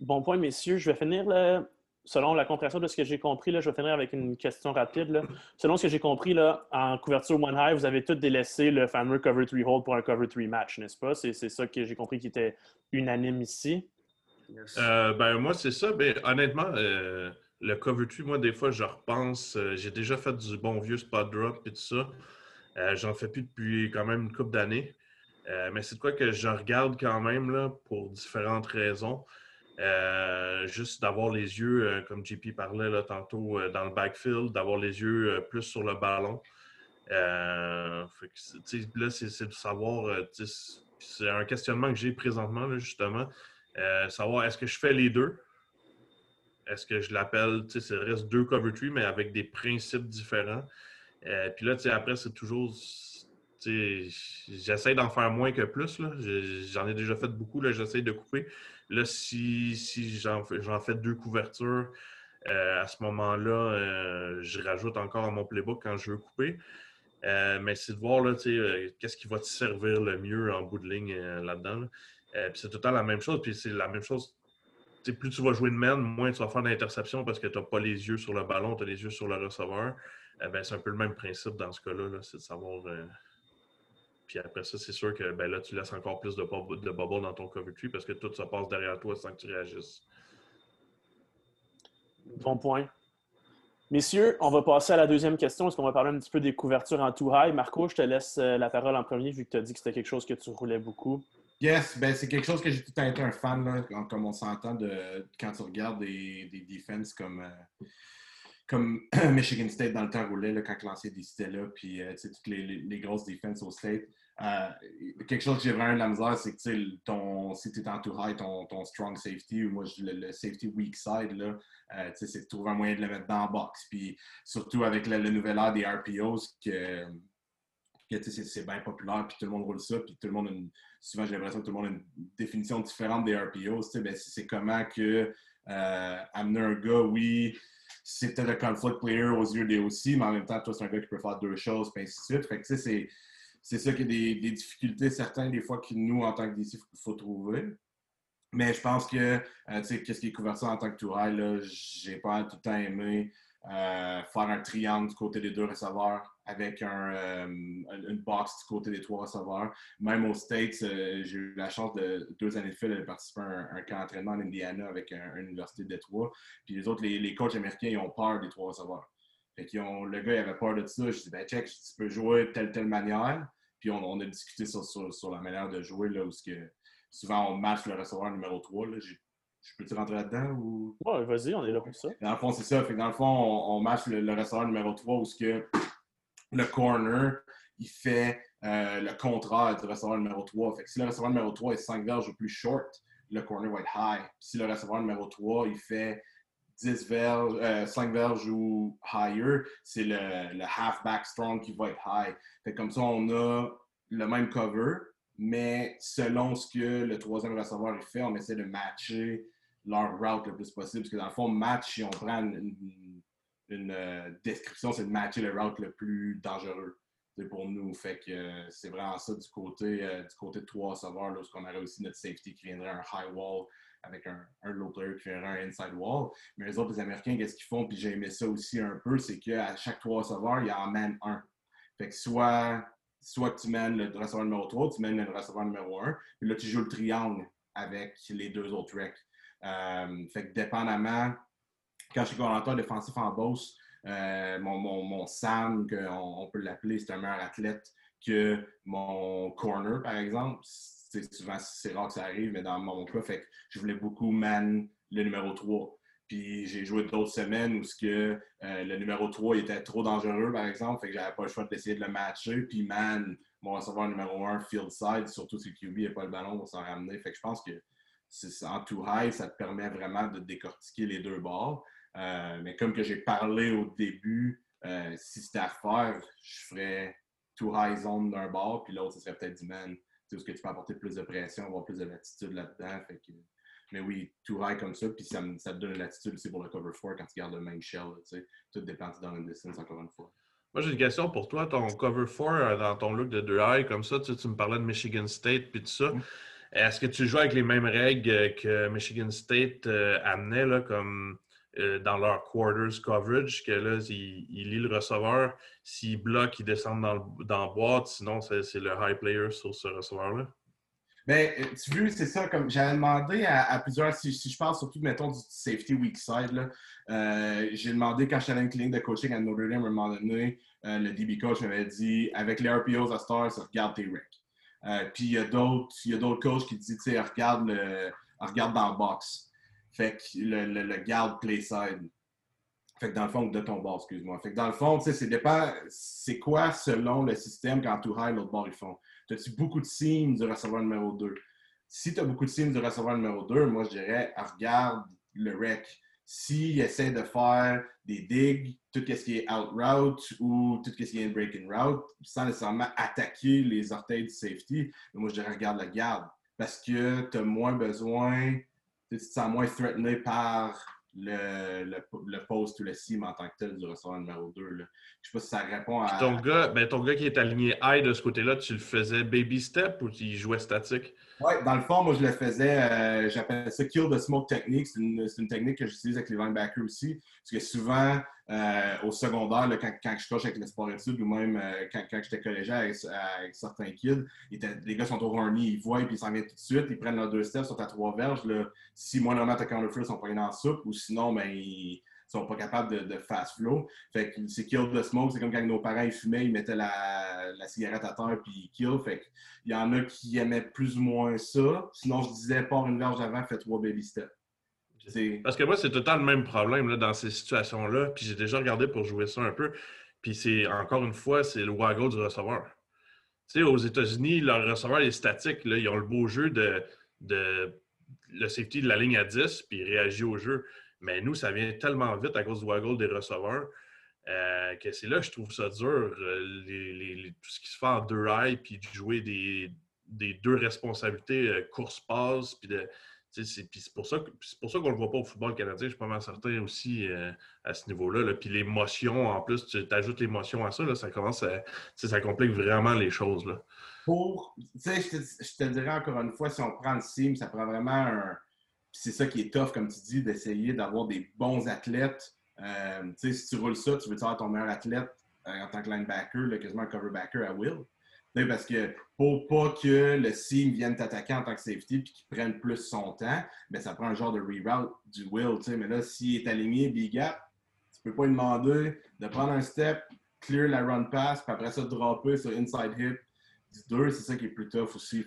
Bon point, messieurs. Je vais finir le, selon la compréhension de ce que j'ai compris, là, je vais finir avec une question rapide. Selon ce que j'ai compris, là, en couverture One High, vous avez tous délaissé le fameux cover 3 hold pour un cover 3 match, n'est-ce pas? C'est ça que j'ai compris qui était unanime ici. Euh, ben, moi, c'est ça. Ben, honnêtement, euh, le cover 3, moi, des fois, je repense. Euh, j'ai déjà fait du bon vieux spot drop et tout ça. J'en fais plus depuis quand même une couple d'années. mais c'est de quoi que je regarde quand même là, pour différentes raisons. Euh, juste d'avoir les yeux, euh, comme JP parlait là, tantôt, euh, dans le backfield, d'avoir les yeux plus sur le ballon. là, c'est de savoir, c'est un questionnement que j'ai présentement, là, justement, savoir est-ce que je fais les deux? Est-ce que je l'appelle, ça reste deux cover tree, mais avec des principes différents? puis là, après, c'est toujours j'essaie d'en faire moins que plus. J'en ai déjà fait beaucoup. J'essaie de couper. Là, si, si j'en fais deux couvertures, euh, à ce moment-là, euh, je rajoute encore à mon playbook quand je veux couper. Euh, mais c'est de voir qu'est-ce qui va te servir le mieux en bout de ligne là-dedans. c'est tout le temps la même chose. Puis c'est la même chose. plus tu vas jouer de man, moins tu vas faire d'interception parce que tu n'as pas les yeux sur le ballon, tu as les yeux sur le receveur. Ben, c'est un peu le même principe dans ce cas-là. c'est de savoir puis après ça, c'est sûr que ben là, tu laisses encore plus de, de bubble dans ton cover tree parce que tout se passe derrière toi sans que tu réagisses. Bon point. Messieurs, on va passer à la deuxième question. Est-ce qu'on va parler un petit peu des couvertures en tout high? Marco, je te laisse euh, la parole en premier vu que tu as dit que c'était quelque chose que tu roulais beaucoup. Yes, ben c'est quelque chose que j'ai tout à été un fan, là, comme on s'entend de quand tu regardes des, des defenses comme. Euh, comme Michigan State dans le temps roulait là, quand l'ancien décidait là, puis euh, toutes les, les, grosses défenses au State. Euh, quelque chose que j'ai vraiment de la misère, c'est que ton, si tu es en too high, ton, strong safety, ou moi je le, le safety weak side, euh, c'est de trouver un moyen de le mettre dans la box. Puis surtout avec le, nouvel art des RPOs, que, que c'est bien populaire, puis tout le monde roule ça, puis tout le monde a une, souvent j'ai l'impression que tout le monde a une définition différente des RPOs. Ben, c'est comment que amener un gars, oui, c'est peut-être un conflict player aux yeux des aussi, mais en même temps, toi, c'est un gars qui peut faire deux choses, puis ainsi de suite. C'est, c'est ça qui a des, des, difficultés certaines, des fois, que nous, en tant que DC, il faut, trouver. Mais je pense que, euh, tu sais, qu'est-ce qui est couvert ça en tant que tourelle, là, j'ai pas tout le temps aimé euh, faire un triangle du côté des deux receveurs avec un, une box du côté des trois receveurs. Même aux States, j'ai eu la chance de deux années de fil de participer à un, camp d'entraînement en Indiana avec une université de Détroit. Puis les autres, les, coachs américains, ils ont peur des trois receveurs. Fait ont, le gars, il avait peur de ça. Je dis, ben, check, tu peux jouer de telle, telle manière. Puis on, a discuté sur, sur, la manière de jouer, là, où que souvent on match le receveur numéro 3. Là. Je peux-tu rentrer là-dedans ou? Ouais, vas-y, on est là pour ça. Dans le fond, c'est ça. Fait dans le fond, on, on match le, receveur numéro 3 où que le corner, il fait euh, le contraire du receveur numéro 3. Fait que si le receveur numéro 3 est 5 verges ou plus short, le corner va être high. si le receveur numéro 3, il fait 10 verges, 5 euh, verges ou higher, c'est le, halfback strong qui va être high. Fait comme ça, on a le même cover, mais selon ce que le troisième receveur fait, on essaie de matcher leur route le plus possible. Parce que dans le fond, match, si on prend une, euh, description, c'est de matcher le route le plus dangereux pour nous. Fait que euh, c'est vraiment ça du côté, du côté de trois receveurs, là, qu'on aurait aussi notre safety qui viendrait un high wall avec un, un low player qui viendrait un inside wall. Mais les autres, les Américains, qu'est-ce qu'ils font? Puis j'ai aimé ça aussi un peu, c'est qu'à chaque trois receveurs, il y en mène un. Fait que soit soit tu mènes le receveur numéro 3, tu mènes le receveur numéro 1, puis là, tu joues le triangle avec les deux autres recs. Euh, fait que dépendamment, quand je suis coordinateur défensif en boss, euh, mon, Sam, on, peut l'appeler, c'est un meilleur athlète que mon corner, par exemple. C'est souvent, c'est rare que ça arrive, mais dans mon cas, fait que je voulais beaucoup man le numéro 3. Puis j'ai joué d'autres semaines où ce que, euh, le numéro 3 était trop dangereux, par exemple. Fait que j'avais pas le choix d'essayer de le matcher. Puis man, mon receveur numéro 1, field side, surtout si QB n'a pas le ballon, on s'en ramener. Fait que je pense que en too high, ça te permet vraiment de décortiquer les deux bords. Euh, mais comme que j'ai parlé au début, euh, si c'était à faire, je ferais too high zone d'un bord, puis l'autre, ce serait peut-être du man. Sais, que tu peux apporter plus de pression, avoir plus de latitude là-dedans. Fait que mais oui, tout high comme ça, puis ça, ça te donne une latitude aussi pour le cover 4 quand tu gardes le même shell. sais. Tout dépend dans une distance, encore une fois. Moi, j'ai une question pour toi. Ton cover 4 euh, dans ton look de 2 high, comme ça, tu, me parlais de Michigan State puis tout ça. Mm. Est-ce que tu joues avec les mêmes règles que Michigan State euh, amenait, là, comme euh, dans leur quarters coverage, que là, il, lit le receveur. S'il bloque, il descend dans, dans la boîte. Sinon, c'est le high player sur ce receveur-là? Ben, euh, tu veux, c'est ça, comme j'avais demandé à, plusieurs, si, je parle surtout, mettons, du safety weak side, euh, j'ai demandé quand j'étais dans une clinique de coaching à Notre Dame, à un moment donné, euh, le DB coach m'avait dit avec les RPOs à Stars, regarde tes recs. puis il y a d'autres coachs qui disent, tu sais, regarde, le, regarde dans le box. Fait que le, le, le garde play side. Fait que dans le fond, de ton bord, excuse-moi. Fait que dans le fond, tu sais, c'est dépend, c'est quoi selon le système quand tout high, l'autre bord, ils font? As-tu beaucoup de signes du receveur numéro 2? Si tu as beaucoup de signes du receveur numéro 2, moi, je dirais, regarde le rec. S'il essaie de faire des digs, tout ce qui est out route ou tout ce qui est breaking route, sans nécessairement attaquer les orteils du safety, moi, je dirais, regarde le garde. Parce que tu as moins besoin, tu te sens moins threatené par le, le, le, post ou le sim en tant que tel du receveur numéro 2. Là. Je sais pas si ça répond à. ton gars, ben, ton gars qui est aligné high de ce côté-là, tu le faisais baby step ou tu jouais statique? Oui, dans le fond, moi, je le faisais, euh, j'appelle ça kill the smoke technique. C'est une, une, technique que j'utilise avec les linebackers aussi. Parce que souvent, euh, au secondaire, quand, je coach avec les sport études ou même euh, quand, j'étais collégien avec, certains kids, les gars sont au horny, ils voient et puis ils s'en viennent tout de suite, ils prennent leurs deux steps, sont à trois verges. Si moi, normalement, quand le feu, ils sont pas dans la soupe ou sinon, ben, ils sont pas capables de, fast flow. Fait que c'est kill the smoke, c'est comme quand nos parents ils fumaient, ils mettaient la, la cigarette à terre puis ils kill. Fait il y en a qui aimaient plus ou moins ça. Sinon, je disais, pars une verge avant, fais trois baby steps. Parce que moi, c'est tout le temps le même problème là, dans ces situations-là. Puis j'ai déjà regardé pour jouer ça un peu. Puis c'est encore une fois, c'est le waggle du receveur. Tu sais, aux États-Unis, leur receveur est statique. Ils ont le beau jeu de, le safety de la ligne à 10, puis il réagit au jeu. Mais nous, ça vient tellement vite à cause du waggle des receveurs euh, que c'est là que je trouve ça dur, euh, tout ce qui se fait en deux high, puis de jouer des, des deux responsabilités, euh, course-passe, puis de c'est pour ça, qu'on ne le voit pas au football canadien. Je suis pas mal certain aussi euh, à ce niveau-là. Puis l'émotion, en plus, tu ajoutes l'émotion à ça, ça commence à. Ça complique vraiment les choses. Pour. Je te, dirais encore une fois, si on prend le sim, ça prend vraiment un. C'est ça qui est tough, comme tu dis, d'essayer d'avoir des bons athlètes Euh, si tu roules ça, tu veux avoir ton meilleur athlète en tant que linebacker, quasiment un coverbacker à will? Parce que pour pas que le seam vienne t'attaquer en tant que safety et qu'il prenne plus son temps, ben, ça prend un genre de reroute du will. Mais là, s'il est aligné, big gap, tu peux pas lui demander de prendre un step, clear la run pass, puis après ça, dropper sur inside hip. Du 2, c'est ça qui est plus tough aussi.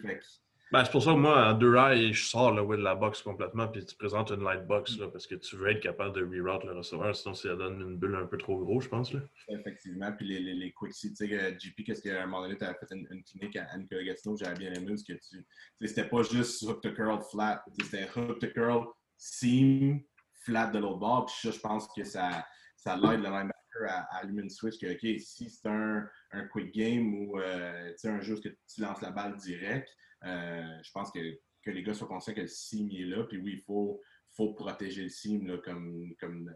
Ben, c'est pour ça que moi, en deux rails, je sors de la box complètement, puis tu présentes une light box, là, parce que tu veux être capable de reroute le receveur, sinon ça donne une bulle un peu trop gros, je pense. Là. Effectivement, puis les, les, les quick tu sais, JP, qu'est-ce qu'à un moment donné, tu avais fait une, une, clinique à Nicolas Gatineau, j'avais bien aimé, parce que tu c'était pas juste hook to curl flat, c'était hook to curl, seam, flat de l'autre bord, puis ça, je pense que ça, ça l'aide le linebacker à, à allumer une switch, que, OK, si c'est un, un quick game ou euh, un jeu que tu lances la balle direct, euh, je pense que, que, les gars soient conscients que le sim est là. Puis oui, il faut, faut protéger le sim, là, comme, comme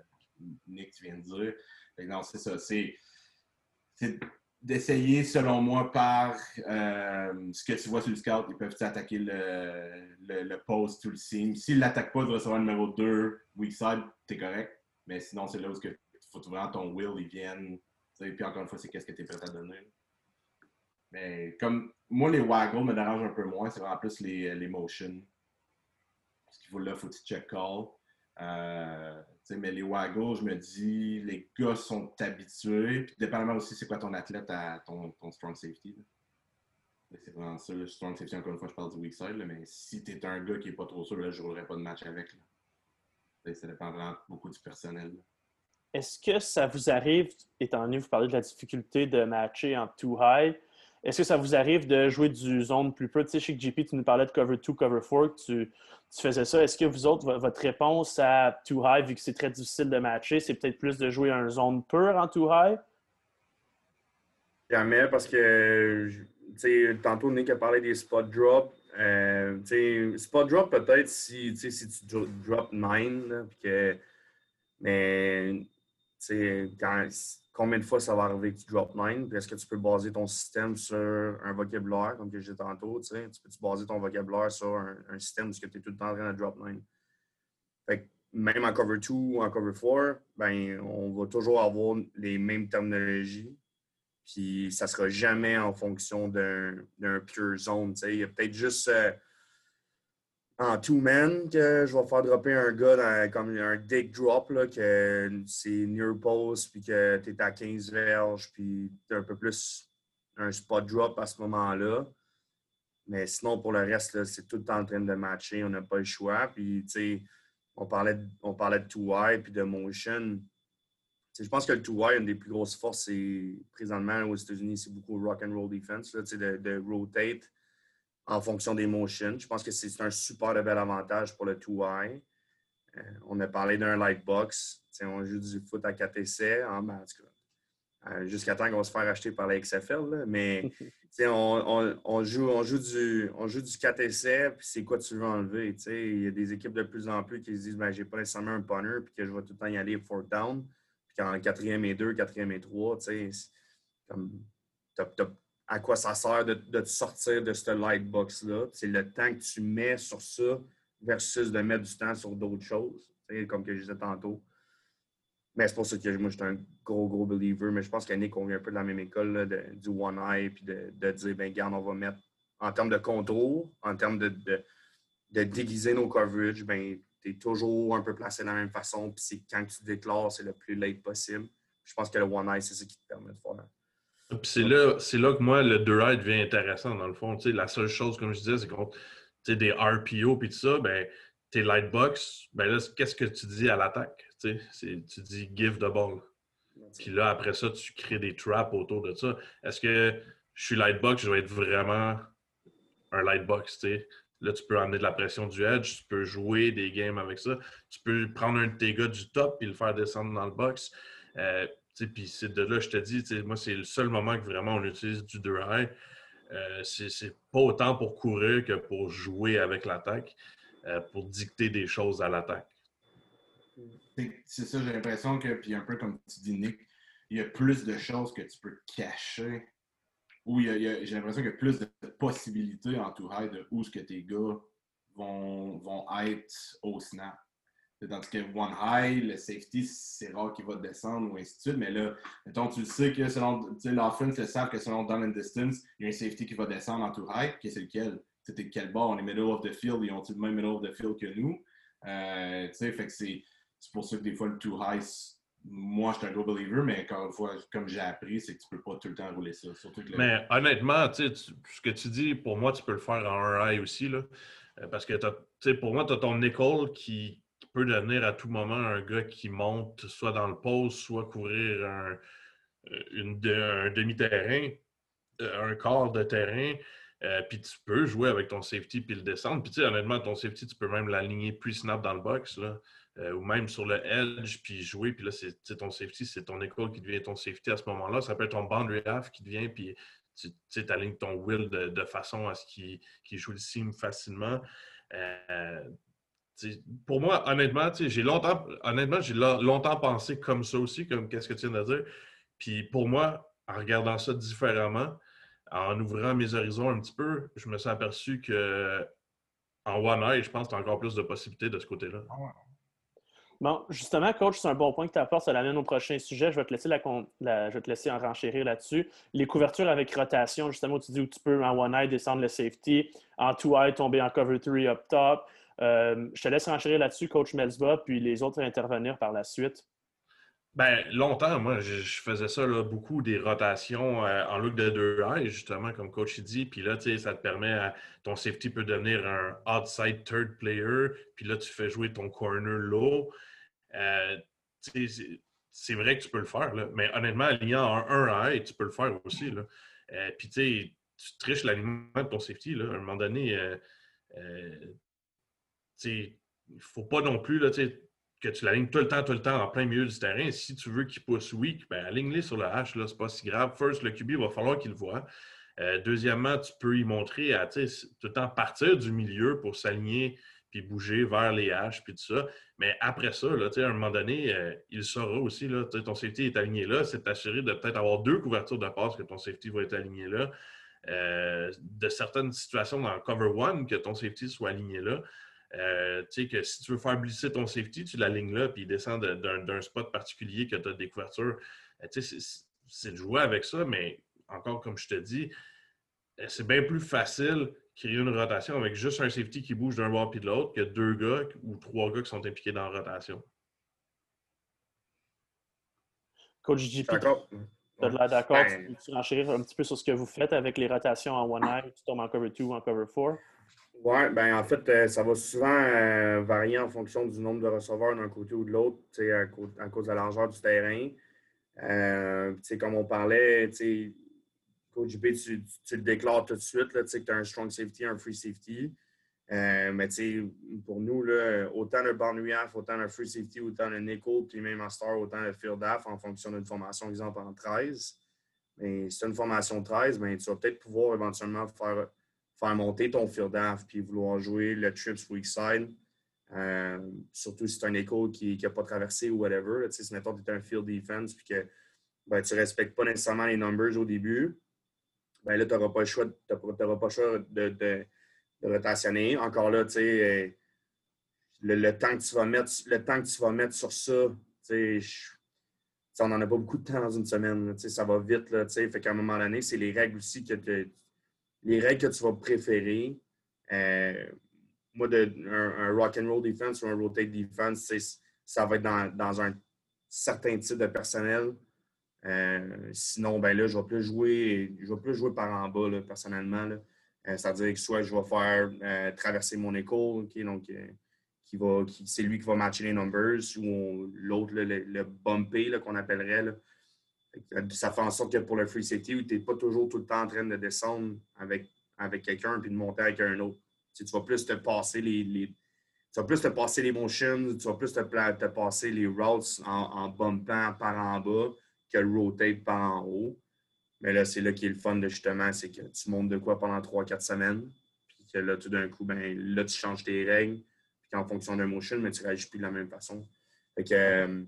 Nick tu viens de dire. non, c'est ça. C'est d'essayer, selon moi, par euh, ce que tu vois sur le scout, ils peuvent attaquer le, le, le post ou le sim. S'ils ne l'attaquent pas, de recevoir numéro 2, weak side, es correct. Mais sinon, c'est là où il faut vraiment ton will, ils viennent. Puis encore une fois, c'est qu'est-ce que tu es prêt à donner. Mais comme moi, les waggles me dérangent un peu moins, c'est vraiment plus les, les motions. Parce qu'il faut là, faut que check call. Euh, mais les waggles, je me dis, les gars sont habitués. Puis dépendamment aussi, c'est quoi ton athlète à ton, ton strong safety. C'est vraiment ça, le strong safety, encore une fois, je parle du weak side, mais si tu es un gars qui n'est pas trop sûr, là, je ne roulerai pas de match avec. Là. Ça dépend vraiment beaucoup du personnel. Est-ce que ça vous arrive, étant donné que vous parlez de la difficulté de matcher en too high, est-ce que ça vous arrive de jouer du zone plus peu? Tu sais, chez JP, tu nous parlais de cover 2, cover 4, tu, tu faisais ça. Est-ce que vous autres, votre réponse à too high, vu que c'est très difficile de matcher, c'est peut-être plus de jouer un zone pur en too high? Jamais, parce que, tu sais, tantôt Nick a parlé des spot drops. Euh, spot drop peut-être si, si tu drop 9, que, mais combien de fois ça va arriver que tu drop 9? Est-ce que tu peux baser ton système sur un vocabulaire, comme que j'ai tantôt? Tu peux -tu baser ton vocabulaire sur un, système parce que tu es tout le temps en train de drop 9? même en cover 2 ou en cover 4, ben, on va toujours avoir les mêmes terminologies. Puis ça sera jamais en fonction d'un pure zone. Il y a peut-être juste. Euh, en two-man que je vais faire dropper un gars comme un dick drop, là, que c'est near post, puis que tu es à 15 verges, puis un peu plus un spot drop à ce moment-là. Mais sinon, pour le reste, c'est tout le temps en train de matcher. On n'a pas le choix. Puis, tu sais, on parlait, de, de two-eye puis de motion. je pense que le two-eye, une des plus grosses forces, c'est présentement aux États-Unis, c'est beaucoup rock and roll defense, là, de, de rotate en fonction des motions. Je pense que c'est un super bel avantage pour le 2-eye. Euh, on a parlé d'un lightbox. On joue du foot à 4 essais en match. Euh, jusqu'à temps qu'on se fasse acheter par la XFL. Mais on, joue, on, joue du, on joue du 4 essais, puis c'est quoi tu veux enlever? Il y a des équipes de plus en plus qui se disent ben, j'ai pas nécessairement un punter, puis que je vais tout le temps y aller fourth down. Puis qu'en quatrième et deux, quatrième et trois, comme, à quoi ça sert de, te sortir de ce lightbox-là. C'est le temps que tu mets sur ça versus de mettre du temps sur d'autres choses, comme que je disais tantôt. Mais c'est pour ça que moi, je suis un gros, gros believer. Mais je pense qu'Annick, on vient un peu de la même école du one eye, puis de, dire, ben garde, on va mettre en termes de contour, en termes de, de, déguiser nos coverages, ben tu es toujours un peu placé de la même façon. Puis quand tu déclares, c'est le plus late possible. Je pense que le one eye, c'est ça qui te permet de faire c'est là, là que moi, le 2 devient intéressant, dans le fond. la seule chose, comme je disais, c'est qu'on des RPO et tout ça, ben, tes lightbox, ben là, qu'est-ce que tu dis à l'attaque? Tu dis give the ball. Puis là, après ça, tu crées des traps autour de ça. Est-ce que je suis lightbox, je vais être vraiment un lightbox, Là, tu peux amener de la pression du edge, tu peux jouer des games avec ça. Tu peux prendre un de tes gars du top et le faire descendre dans le box. Euh, puis c'est de là, je te dis, moi, c'est le seul moment que vraiment on utilise du dry. Euh, c'est pas autant pour courir que pour jouer avec l'attaque, euh, pour dicter des choses à l'attaque. C'est ça, j'ai l'impression que, puis un peu comme tu dis, Nick, il y a plus de choses que tu peux cacher. Ou j'ai l'impression qu'il y a plus de possibilités en tout high de où ce que tes gars vont, vont être au snap. Tandis que one high, le safety, c'est rare qu'il va descendre ou ainsi de suite. Mais là, mettons, tu le sais que selon l'offense le savent que selon down and distance, il y a un safety qui va descendre en too high, que c'est lequel? C'était quel bord? On est middle of the field, ils ont le même middle of the field que nous? Euh, fait que c'est pour ça que des fois le too high, moi je suis un gros believer, mais encore une fois, comme j'ai appris, c'est que tu peux pas tout le temps rouler ça. Mais honnêtement, ce que tu dis, pour moi, tu peux le faire en un high aussi. Là, euh, parce que pour moi, tu as ton nickel qui, peut devenir à tout moment un gars qui monte soit dans le poste, soit couvrir un, euh, demi-terrain, euh, un quart de terrain. Euh, puis tu peux jouer avec ton safety puis le descendre. Puis tu sais, honnêtement, ton safety, tu peux même l'aligner plus snap dans le box, là, ou même sur le edge, puis jouer. Puis là, c'est ton safety, c'est ton école qui devient ton safety à ce moment-là. Ça peut être ton boundary half qui devient, puis tu alignes ton will de, façon à ce qu'il joue le seam facilement pour moi, honnêtement, j'ai longtemps, honnêtement, j'ai longtemps pensé comme ça aussi, comme qu'est-ce que tu viens de dire. Puis pour moi, en regardant ça différemment, en ouvrant mes horizons un petit peu, je me suis aperçu que en One Eye, je pense que tu as encore plus de possibilités de ce côté-là. Ah bon, justement, coach, c'est un bon point que tu apportes. Ça l'amène au prochain sujet. Je vais te laisser, la, je vais te laisser en renchérir là-dessus. Les couvertures avec rotation, justement, tu dis où tu peux en One Eye descendre le safety, en Two Eye tomber en Cover 3 up top. Euh, je te laisse enchérir là-dessus, coach Melzva, puis les autres intervenir par la suite. Ben, longtemps, moi, je, faisais ça là, beaucoup, des rotations euh, en look de deux eyes, justement, comme coach dit. Puis là, tu sais, ça te permet, à, ton safety peut devenir un outside third player. Puis là, tu fais jouer ton corner low. Euh, c'est vrai que tu peux le faire, là, mais honnêtement, alignant en un eye, tu peux le faire aussi. Là. puis, tu sais, tu triches l'alignement de ton safety. Là. À un moment donné, il ne faut pas non plus là, que tu l'alignes tout le temps, tout le temps en plein milieu du terrain. Si tu veux qu'il pousse weak, ben, aligne-les sur le H, ce n'est pas si grave. First, le QB, il va falloir qu'il le voit. Euh, deuxièmement, tu peux y montrer à tout le temps partir du milieu pour s'aligner puis bouger vers les H, puis tout ça. Mais après ça, là, à un moment donné, euh, il saura aussi, là, ton safety est aligné là, c'est t'assurer de peut-être avoir deux couvertures de passe que ton safety va être aligné là. Euh, de certaines situations dans cover one, que ton safety soit aligné là. Euh, tu sais que si tu veux faire glisser ton safety, tu l'alignes là, puis il descend d'un spot particulier que tu as des couvertures. Euh, tu sais, c'est de jouer avec ça, mais encore comme je te dis, euh, c'est bien plus facile créer une rotation avec juste un safety qui bouge d'un bord puis de l'autre que deux gars ou trois gars qui sont impliqués dans la rotation. Coach JP, tu as l'air d'accord? Ben tu peux enchérir un petit peu sur ce que vous faites avec les rotations en one eye, tu tombes en cover 2 ou en cover 4? Oui, ben en fait, euh, ça va souvent euh, varier en fonction du nombre de receveurs d'un côté ou de l'autre, à, à, cause de la largeur du terrain. Euh, comme on parlait, Coach JP, tu, tu, le déclares tout de suite là, que tu as un strong safety, un free safety. mais pour nous, là, autant le boundary autant le free safety, autant le nickel, puis même en star, autant le field half en fonction d'une formation, exemple en 13. Mais si tu as une formation 13, ben, tu vas peut-être pouvoir éventuellement faire faire monter ton field half puis vouloir jouer le trips weak side. Euh, surtout si c'est un écho qui n'a pas traversé ou whatever. si mettons tu es un field defense puis que ben, tu ne respectes pas nécessairement les numbers au début, ben là, tu n'auras pas le choix, pas choix de, de, rotationner. Encore là, tu le, le, temps que tu vas mettre, le temps que tu vas mettre sur ça, tu on n'en a pas beaucoup de temps dans une semaine. ça va vite. Là, fait qu'à un moment donné, c'est les règles aussi que tu les règles que tu vas préférer, euh, moi, de, un, rock and roll defense ou un rotate defense, ça va être dans, un certain type de personnel. Euh, sinon, ben là, je vais plus jouer, je vais plus jouer par en bas, personnellement. Là. Euh, c'est-à-dire que soit je vais faire traverser mon école, donc qui va, c'est lui qui va matcher les numbers, ou l'autre, le, le, bumpé qu'on appellerait. Là. Ça fait en sorte que pour le free safety, tu n'es pas toujours tout le temps en train de descendre avec, avec quelqu'un puis de monter avec un autre. Tu, vas plus te passer les, tu vas plus te passer les motions, tu vas plus te, te passer les routes en, en, bumpant par en bas que le rotate par en haut. Mais là, c'est là qui est le fun de justement, c'est que tu montes de quoi pendant 3-4 semaines. Puis que là, tout d'un coup, ben, là, tu changes tes règles. Puis qu'en fonction d'un motion, mais tu réagis plus de la même façon. Que, euh,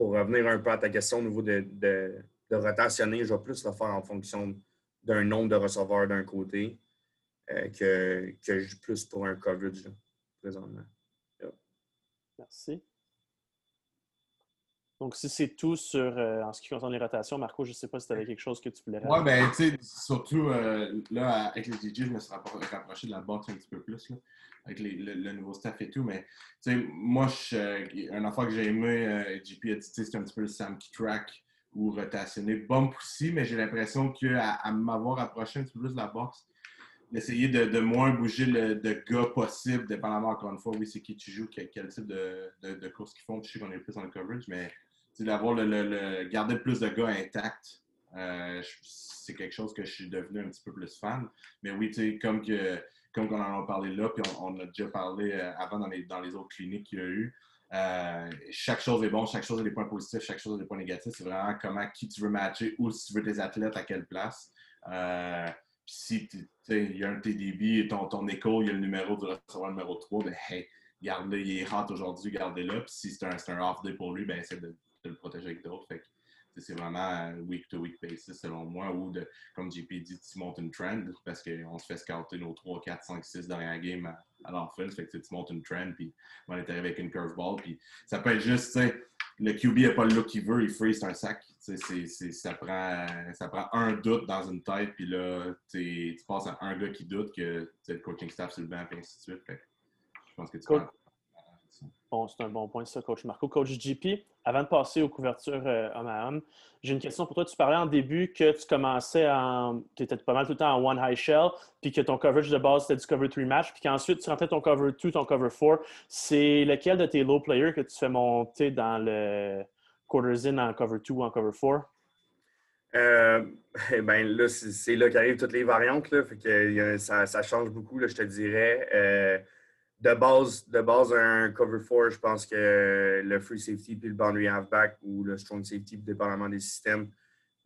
pour revenir un peu à ta question au niveau de, de, rotationner, je vais plus le faire en fonction d'un nombre de receveurs d'un côté euh, que, que plus pour un coverage présentement. Merci. Donc, si c'est tout sur euh, en ce qui concerne les rotations, Marco, je ne sais pas si tu avais quelque chose que tu voulais Oui, ben, tu sais, surtout euh, là, avec les DJ, je me suis rapproché de la boxe un petit peu plus, là, avec le, nouveau staff et tout. Mais, tu sais, moi, je, un enfant que j'ai aimé, euh, JP a dit, c'est un petit peu le Sam qui track ou rotationné. Bump aussi, mais j'ai l'impression qu'à à, m'avoir approché un petit peu plus de la boxe, d'essayer de, moins bouger le de gars possible, dépendamment encore une fois, oui, c'est qui tu joues, quel, type de, de, course qu'ils font. Je sais qu'on est plus dans le coverage, mais d'avoir le, garder plus de gars intacts, euh, c'est quelque chose que je suis devenu un petit peu plus fan. Mais oui, comme que comme on en a parlé là, puis on, a déjà parlé euh, avant dans les, dans les autres cliniques qu'il y a eu. Euh, chaque chose est bon, chaque chose a des points positifs, chaque chose a des points négatifs. C'est vraiment comment qui tu veux matcher ou si tu veux tes athlètes à quelle place. puis si il y a un TDB ton, ton écho, il y a le numéro du restaurant numéro 3, ben hey, garde-le, il est hot aujourd'hui, gardez-le. Puis si c'est un, un, off day pour lui, ben c'est de de le protéger avec d'autres. c'est vraiment week-to-week basis, selon moi, ou de, comme JP dit, tu montes une trend parce qu'on se fait scouter nos 3, 4, 5, 6 dernières games à, à l'enfance. Fait que tu montes une trend, puis on est arrivé avec une curveball. Puis ça peut être juste, tu sais, le QB n'a pas le look qu'il veut, il freeze un sac. Ça, prend, ça prend un doute dans une tête, puis là, tu passes à un gars qui doute que le coaching staff sur le banc, et ainsi de suite. je pense que tu cool. Bon, c'est un bon point, ça, Coach Marco. Coach JP, avant de passer aux couvertures euh, homme à homme, j'ai une question pour toi. Tu parlais en début que tu commençais en. Tu étais pas mal tout le temps en one high shell, puis que ton coverage de base c'était du cover 3 match, puis qu'ensuite tu rentrais ton cover 2, ton cover 4. C'est lequel de tes low players que tu fais monter dans le quarters in en cover 2 ou en cover 4? Euh, eh ben là, c'est là qu'arrivent toutes les variantes. Là, fait que, ça, ça, change beaucoup, là, je te dirais. Euh, de base, de base, un cover 4, je pense que le free safety puis le boundary halfback ou le strong safety, dépendamment des systèmes,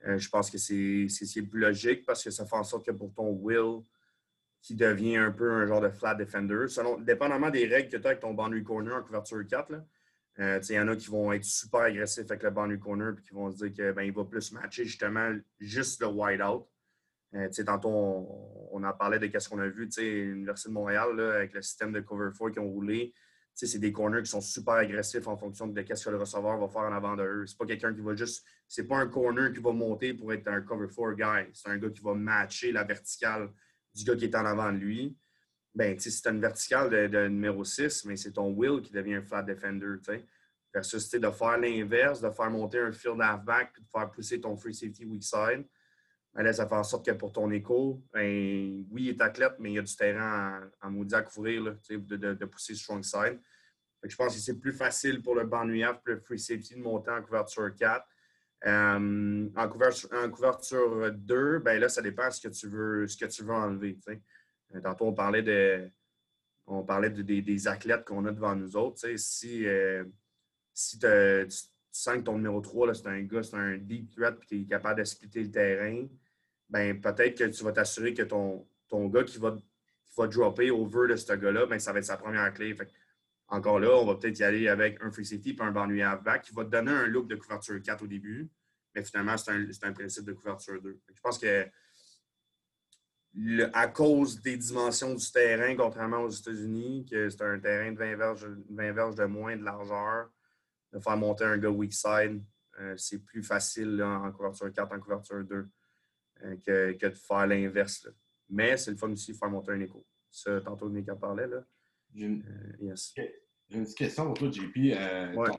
euh, je pense que c'est plus logique parce que ça fait en sorte que pour ton will, qui devient un peu un genre de flat defender, selon, dépendamment des règles que tu as avec ton boundary corner en couverture 4, euh, il y en a qui vont être super agressifs avec le boundary corner et qui vont se dire qu'il ben, va plus matcher justement juste le wide out. Euh, tantôt, on, en parlait de ce qu'on a vu, l'Université de Montréal, avec le système de cover 4 qui ont roulé. C'est des corners qui sont super agressifs en fonction de ce que le receveur va faire en avant de. C'est pas quelqu'un qui va juste. C'est pas un corner qui va monter pour être un cover 4 guy. C'est un gars qui va matcher la verticale du gars qui est en avant de lui. Ben, c'est une verticale de, numéro 6, mais c'est ton Will qui devient un flat defender. T'sais. Versus de faire l'inverse, de faire monter un field halfback puis de faire pousser ton free safety weak side là, ça fait en sorte que pour ton écho, ben, oui, il est athlète, mais il y a du terrain en, maudit à couvrir, de, de, pousser strong side. je pense que c'est plus facile pour le banc le free safety de monter en couverture 4. Euh, en, couverture, en couverture 2, ben là, ça dépend de ce que tu veux, ce que tu veux enlever. Euh, tantôt, on parlait de on parlait des athlètes qu'on a devant nous autres. Si, euh, si tu sens que ton numéro 3, c'est un gars, c'est un deep threat tu es capable de splitter le terrain, ben, peut-être que tu vas t'assurer que ton, ton gars qui va, qui va dropper de ce gars-là, ben, ça va être sa première clé. encore là, on va peut-être y aller avec un free safety et un banlieue halfback qui va te donner un look de couverture 4 au début, mais finalement, c'est un, un, principe de couverture 2. je pense que à cause des dimensions du terrain, contrairement aux États-Unis, que c'est un terrain de 20 verges, 20 verges de moins de largeur, de faire monter un gars weak side, euh, c'est plus facile en couverture 4, en couverture 2. Euh, que, de faire l'inverse. Mais c'est le fun aussi de faire monter un écho. Ça, tantôt, Nick en parlait. Là. J'ai une... Euh, petite question pour toi, JP. Euh, ouais.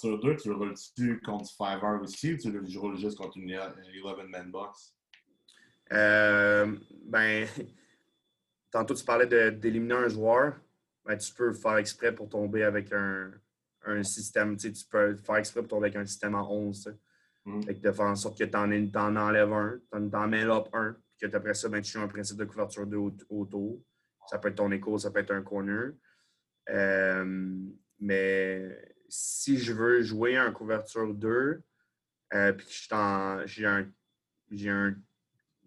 Ton 2, tu le roules-tu contre 5R aussi ou tu le roules juste contre une 11-man box? ben, tantôt, tu parlais d'éliminer un joueur. Ben, tu peux faire exprès pour tomber avec un, un système. Tu, sais, tu peux faire exprès pour tomber avec un système en 11. Mm. de faire en sorte que tu en, enlèves un, tu en mets up un, puis que après ça, ben, tu joues un principe de couverture de autour. Ça peut être ton écho, ça peut être un corner. Euh, mais si je veux jouer en couverture 2, euh, puis que j'ai un,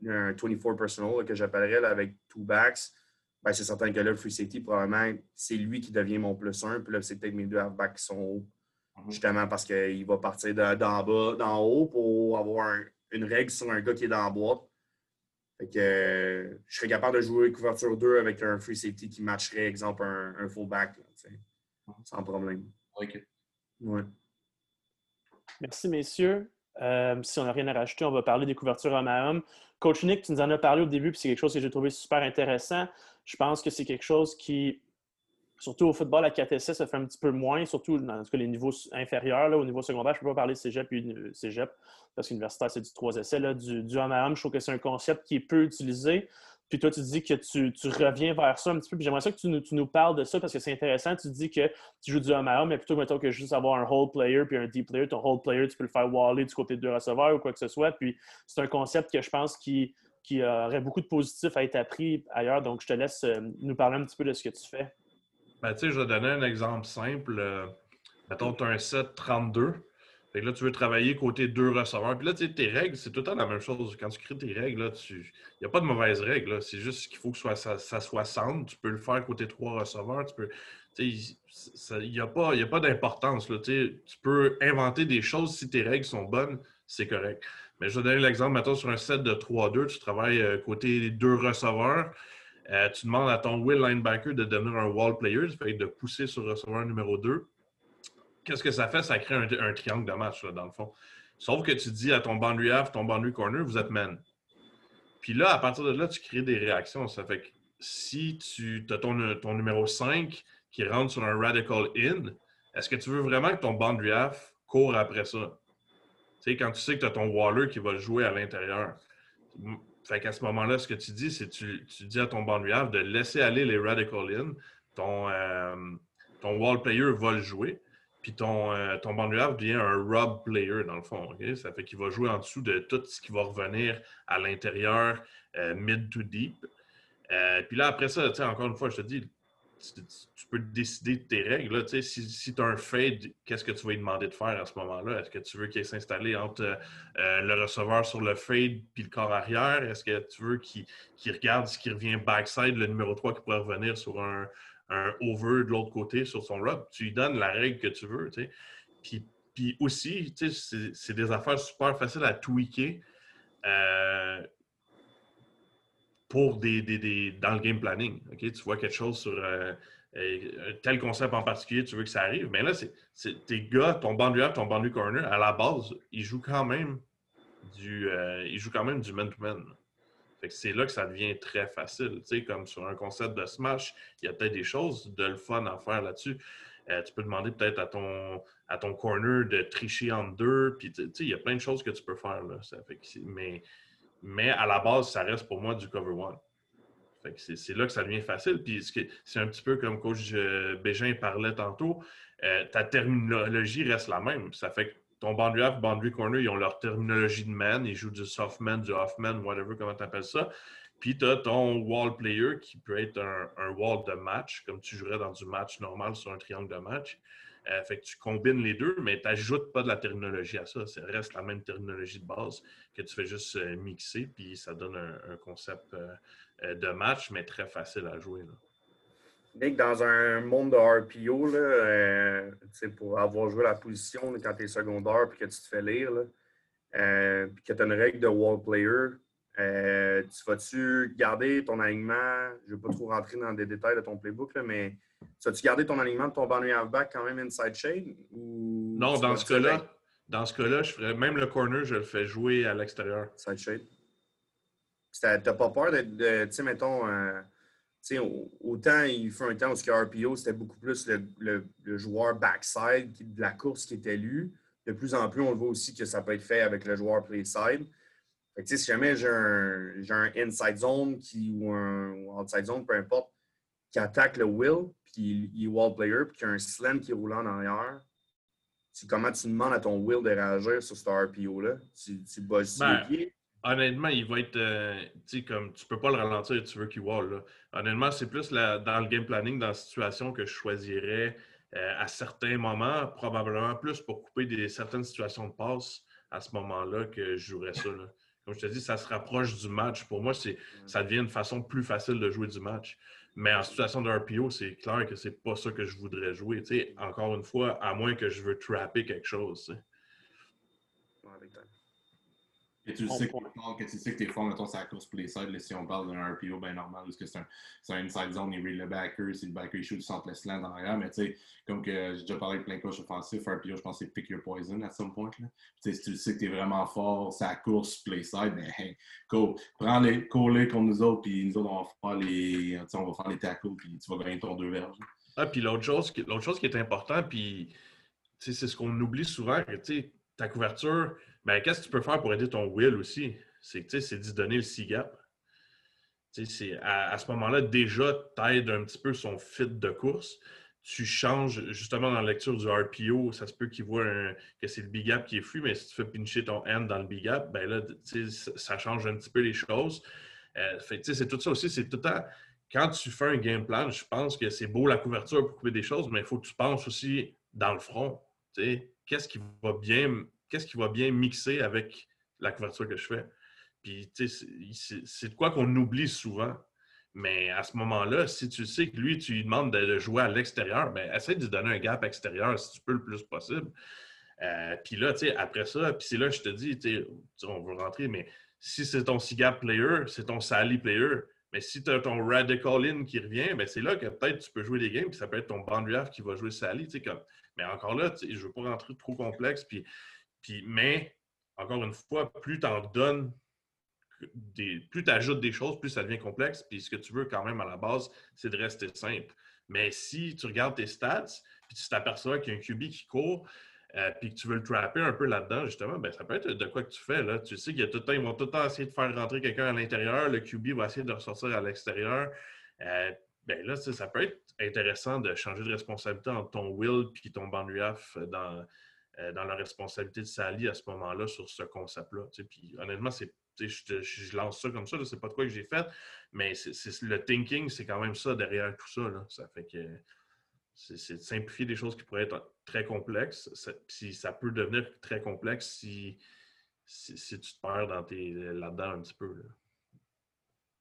24 personal que j'appellerais avec two backs, ben, c'est certain que là, le free safety, probablement, c'est lui qui devient mon plus 1, puis là, c'est peut-être mes deux halfbacks qui sont hauts. Mhm. Justement parce qu'il va partir d'en bas, d'en haut pour avoir une règle sur un gars qui est dans la boîte. Fait que euh, je serais capable de jouer couverture 2 avec un free safety qui matcherait, exemple, un, fullback, mhm. sans problème. Merci, messieurs. Euh, si on n'a rien à rajouter, on va parler des couvertures homme à homme. Coach Nick, tu nous en as parlé au début, puis c'est quelque chose que j'ai trouvé super intéressant. Je pense que c'est quelque chose qui, surtout au football à 4 ça fait un petit peu moins, surtout dans les niveaux inférieurs. Au niveau secondaire, je ne peux pas parler de cégep et cégep, parce qu'universitaire, c'est du 3 essais. Du, du homme je trouve que c'est un concept qui est peu utilisé. Puis toi, tu dis que tu, reviens vers ça un petit peu. Puis j'aimerais ça que tu nous, parles de ça parce que c'est intéressant. Tu dis que tu joues du homme à mais plutôt mettons que juste avoir un hold player puis un deep player. Ton hold player, tu peux le faire waller du côté de deux receveurs ou quoi que ce soit. Puis c'est un concept que je pense qui, qui aurait beaucoup de positifs à être appris ailleurs. Donc, je te laisse euh, nous parler un petit peu de ce que tu fais. Ben, je vais donner un exemple simple. Euh, mettons, tu as un set 32 là, tu veux travailler côté deux receveurs. Puis là, tu tes règles, c'est tout le temps la même chose. Quand tu crées tes règles, il n'y a pas de mauvaises règles. C'est juste qu'il faut que ça, ça, soit centre. Tu peux le faire côté trois receveurs. Tu peux. Il n'y a pas, pas d'importance. Tu peux inventer des choses si tes règles sont bonnes, c'est correct. Mais je vais donner l'exemple, maintenant sur un set de 3-2, tu travailles euh, côté deux receveurs. Euh, tu demandes à ton will linebacker de devenir un wall player, fait de pousser sur le receveur numéro 2 qu'est-ce que ça fait? Ça crée un, triangle de match, là, dans le fond. Sauf que tu dis à ton boundary half, ton boundary corner, vous êtes man. Puis là, à partir de là, tu crées des réactions. Ça fait que si tu as ton, ton numéro 5 qui rentre sur un radical in, est-ce que tu veux vraiment que ton boundary half court après ça? Tu sais, quand tu sais que tu as ton waller qui va jouer à l'intérieur. Fait qu'à ce moment-là, ce que tu dis, c'est que tu, dis à ton half de laisser aller les radical in. Ton, euh, ton wall player va le jouer puis ton, euh, ton devient un rub player, dans le fond. Ça fait qu'il va jouer en dessous de tout ce qui va revenir à l'intérieur, euh, mid to deep. Euh, puis là, après ça, encore une fois, je te dis, tu, peux décider de tes règles. Là, si si tu as un fade, qu'est-ce que tu vas lui demander de faire à ce moment-là? Est-ce que tu veux qu'il s'installe entre euh, le receveur sur le fade puis le corps arrière? Est-ce que tu veux qu'il regarde ce qui revient backside, le numéro 3 qui pourrait revenir sur un, over de l'autre côté sur son rub. Tu lui donnes la règle que tu veux. Puis, puis aussi, c'est des affaires super faciles à tweaker euh, pour des, dans le game planning. Tu vois quelque chose sur euh, euh, tel concept en particulier, tu veux que ça arrive. Mais là, c'est tes gars, ton bandu up, ton bandu corner, à la base, ils jouent quand même du, ils jouent quand même du man-to-man. man to man c'est là que ça devient très facile. Tu sais, comme sur un concept de Smash, il y a peut-être des choses de le fun à faire là-dessus. Euh, tu peux demander peut-être à ton, à ton corner de tricher en deux. Puis, tu sais, il y a plein de choses que tu peux faire. Là. Ça fait mais, mais à la base, ça reste pour moi du cover one. C'est là que ça devient facile. Puis c'est un petit peu comme coach euh, Bégin parlait tantôt. Euh, ta terminologie reste la même. Ça fait que ton boundary half, boundary corner, ils ont leur terminologie de man. Ils jouent du soft man, du off man, whatever, comment tu appelles ça. Puis tu as ton wall player qui peut être un, wall de match, comme tu jouerais dans du match normal sur un triangle de match. Euh, fait que tu combines les deux, mais tu n'ajoutes pas de la terminologie à ça. Ça reste la même terminologie de base que tu fais juste euh, mixer, puis ça donne un, concept euh, de match, mais très facile à jouer. Là. Nick, dans un monde de RPO, là, euh, pour avoir joué la position quand tu es secondaire et que tu te fais lire, euh, puis que tu as une règle de wall player, euh, tu vas-tu garder ton alignement? Je ne vais pas trop rentrer dans des détails de ton playbook, mais vas-tu garder ton alignement de ton boundary halfback quand même inside shade? Ou non, dans ce cas-là, dans ce cas-là, je ferais même le corner, je le fais jouer à l'extérieur. Side shade. Tu n'as pas peur d'être, tu sais, mettons, autant il fait un temps où le RPO, c'était beaucoup plus le, joueur backside de la course qui était lu. De plus en plus, on le voit aussi que ça peut être fait avec le joueur playside. Si jamais j'ai un, inside zone qui, ou un outside zone, peu importe, qui attaque le will, puis il est wall player, puis qu'il y a un slam qui roule en arrière, comment tu demandes à ton will de réagir sur ce RPO-là. Tu, tu bosses ben, les pieds, Honnêtement, il va être. Euh, tu sais, comme tu peux pas le ralentir, tu veux qu'il wall. Honnêtement, c'est plus dans le game planning, dans la situation que je choisirais euh, à certains moments, probablement plus pour couper des, certaines situations de passe à ce moment-là que je jouerais ça. Comme je te dis, ça se rapproche du match. Pour moi, ça devient une façon plus facile de jouer du match. Mais en situation de RPO, c'est clair que c'est pas ça que je voudrais jouer. encore une fois, à moins que je veux trapper quelque chose. Et tu sais que, tu sais que t'es fort, mettons, c'est la course play side, si on parle d'un RPO, ben normal, parce que c'est un, un, inside zone, il read le backer, c'est le backer, il shoot, il centre le slant en arrière, mais tu sais, comme que j'ai déjà parlé de plein de coachs offensifs, RPO, je pense que c'est pick your poison à some point, là. Tu sais, si tu sais que t'es vraiment fort, c'est la course play side, ben hey, go, prends les, coller contre nous autres, puis nous autres, on va faire les, on va faire les tackles, puis tu vas gagner ton deux verges. Ah, puis l'autre chose, l'autre chose qui est important, puis c'est ce qu'on oublie souvent, que ta couverture, ben, qu'est-ce que tu peux faire pour aider ton will aussi? C'est d'y donner le C-gap. À, à ce moment-là, déjà, tu aides un petit peu son fit de course. Tu changes, justement, dans la lecture du RPO, ça se peut qu'il voit que c'est le big gap qui est flou, mais si tu fais pincher ton end dans le big gap, ben là, ça change un petit peu les choses. Euh, c'est tout ça aussi, c'est tout le temps. Quand tu fais un game plan, je pense que c'est beau la couverture pour couper des choses, mais il faut que tu penses aussi dans le front. Qu'est-ce qui va bien qu'est-ce qui va bien mixer avec la couverture que je fais? Puis, c'est de quoi qu'on oublie souvent. Mais à ce moment-là, si tu sais que lui, tu lui demandes de, jouer à l'extérieur, ben essaie de lui donner un gap extérieur si tu peux le plus possible. Euh, puis là, tu sais, après ça, puis c'est là que je te dis, tu on veut rentrer, mais si c'est ton C-gap player, c'est ton Sally player. Mais si tu as ton Radical In qui revient, ben c'est là que peut-être tu peux jouer des games, puis ça peut être ton Boundary qui va jouer Sally. Comme... Mais encore là, je ne veux pas rentrer trop complexe. Puis mais, encore une fois, plus tu en donnes, plus tu ajoutes des choses, plus ça devient complexe. Puis ce que tu veux quand même à la base, c'est de rester simple. Mais si tu regardes tes stats, puis tu t'aperçois qu'il y a un QB qui court, euh, puis que tu veux le trapper un peu là-dedans, justement, ben, ça peut être de quoi que tu fais. Là. Tu sais qu'il tout le temps, ils vont tout le temps essayer de faire rentrer quelqu'un à l'intérieur, le QB va essayer de ressortir à l'extérieur. Euh, ben là, ça peut être intéressant de changer de responsabilité entre ton will et ton boundary dans, euh, dans la responsabilité de Sally à ce moment-là sur ce concept-là. Puis honnêtement, je, je, lance ça comme ça, c'est pas de quoi que j'ai fait, mais le thinking, c'est quand même ça derrière tout ça. Ça fait que c'est, de simplifier des choses qui pourraient être très complexes. Ça, puis ça peut devenir très complexe si, tu te perds là-dedans un petit peu.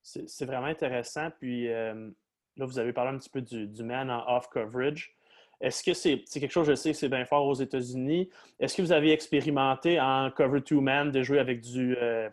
C'est, vraiment intéressant. Puis euh, là, vous avez parlé un petit peu du, du man en off coverage. Est-ce que c'est quelque chose, je sais que c'est bien fort aux États-Unis. Est-ce que vous avez expérimenté en cover two man de jouer avec du, euh,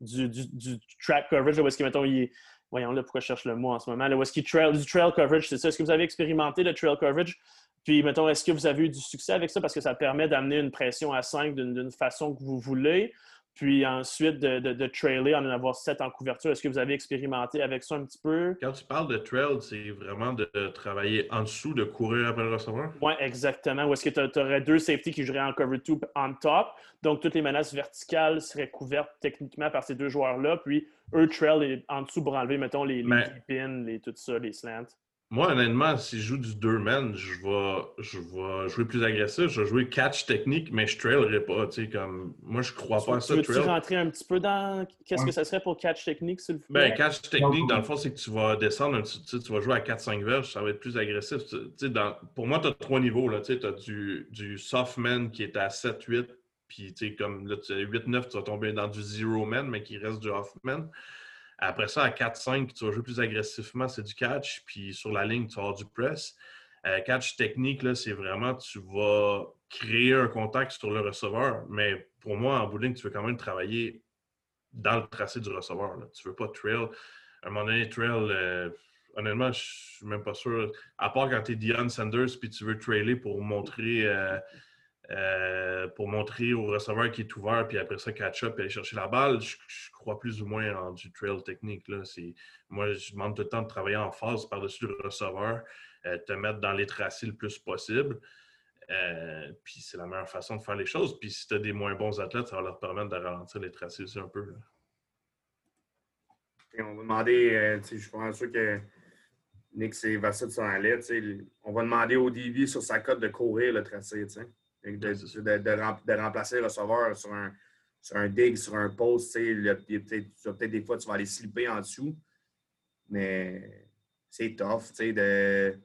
du, track coverage? Ou est-ce que, mettons, il est... Voyons là, pourquoi je cherche le mot en ce moment. Là, est-ce qu'il trail, du trail coverage, c'est ça? Est-ce que vous avez expérimenté le trail coverage? Puis, mettons, est-ce que vous avez eu du succès avec ça? Parce que ça permet d'amener une pression à 5 d'une façon que vous voulez puis ensuite de, de, trailer, en avoir sept en couverture. Est-ce que vous avez expérimenté avec ça un petit peu? Quand tu parles de trail, c'est vraiment de travailler en dessous, de courir après le receveur? Oui, exactement. Ou est-ce que tu aurais deux safety qui joueraient en cover two on top? Donc, toutes les menaces verticales seraient couvertes techniquement par ces deux joueurs-là. Puis, eux, trail en dessous pour enlever, mettons, les, les pins, les, tout ça, les slants. Moi, honnêtement, si je joue du deux-man, je vais, je vais jouer plus agressif. Je vais jouer catch technique, mais je trailerai pas. Tu sais, comme, moi, je crois pas à ça. Tu veux rentrer un petit peu dans qu'est-ce que ça serait pour catch technique, s'il vous plaît? Ben, catch technique, dans le fond, c'est que tu vas descendre, tu, sais, tu vas jouer à 4-5 verges, ça va être plus agressif. Tu sais, dans, pour moi, tu as trois niveaux. Là, tu as du, du soft-man qui est à 7-8, puis tu sais, comme là, tu 8-9, tu vas tomber dans du zero-man, mais qui reste du off-man. Après ça, à 4-5, tu vas jouer plus agressivement, c'est du catch. Puis sur la ligne, tu vas avoir du press. Euh, catch technique, c'est vraiment tu vas créer un contact sur le receveur. Mais pour moi, en bout tu veux quand même travailler dans le tracé du receveur. Tu ne veux pas trail. À un moment donné, trail, euh, honnêtement, je suis même pas sûr. À part quand tu es Dion Sanders puis tu veux trailer pour montrer. Euh, euh, pour montrer au receveur qui est ouvert, puis après ça, catch-up et aller chercher la balle. Je, crois plus ou moins en du trail technique. Là. Moi, je demande tout le temps de travailler en phase par-dessus le receveur, euh, te mettre dans les tracés le plus possible. Euh, puis c'est la meilleure façon de faire les choses. Puis si tu as des moins bons athlètes, ça va leur permettre de ralentir les tracés aussi un peu. on va demander, je suis sûr que Nick c'est versatile sur la On va demander au DV sur sa cote de courir le tracé. De, de, de, remplacer le receveur sur un, sur un dig, sur un post. Peut-être peut des fois, tu vas aller slipper en dessous. Mais c'est tough de,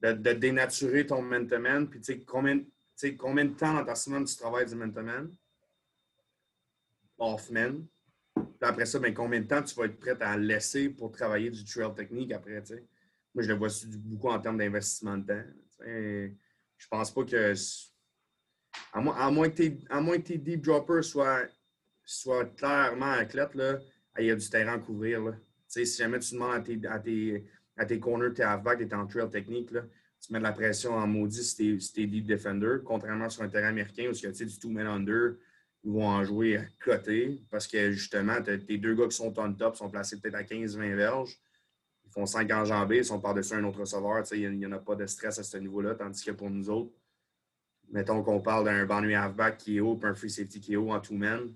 de, dénaturer ton momentum. Puis, combien, combien de temps dans ta semaine tu travailles du momentum? Off-man. Puis après ça, ben, combien de temps tu vas être prêt à laisser pour travailler du trail technique après? Moi, je le vois beaucoup en termes d'investissement de temps. Je pense pas que à moins, que tes, deep droppers soient, sois clairement athlète, là, il y a du terrain à couvrir. Là. Si jamais tu demandes à tes, à tes, à tes corners, tes halfbacks, tes en trail technique, là, tu mets de la pression en maudit si t'es deep defender, contrairement sur un terrain américain où a du two-man under, ils vont en jouer à côté parce que justement, tes deux gars qui sont on top sont placés peut-être à 15-20 verges. Ils font 5 enjambées, ils sont par-dessus un autre receveur. Il n'y en a pas de stress à ce niveau-là, tandis que pour nous autres, mettons qu'on parle d'un boundary halfback qui est haut, puis un free safety qui est haut en two-man,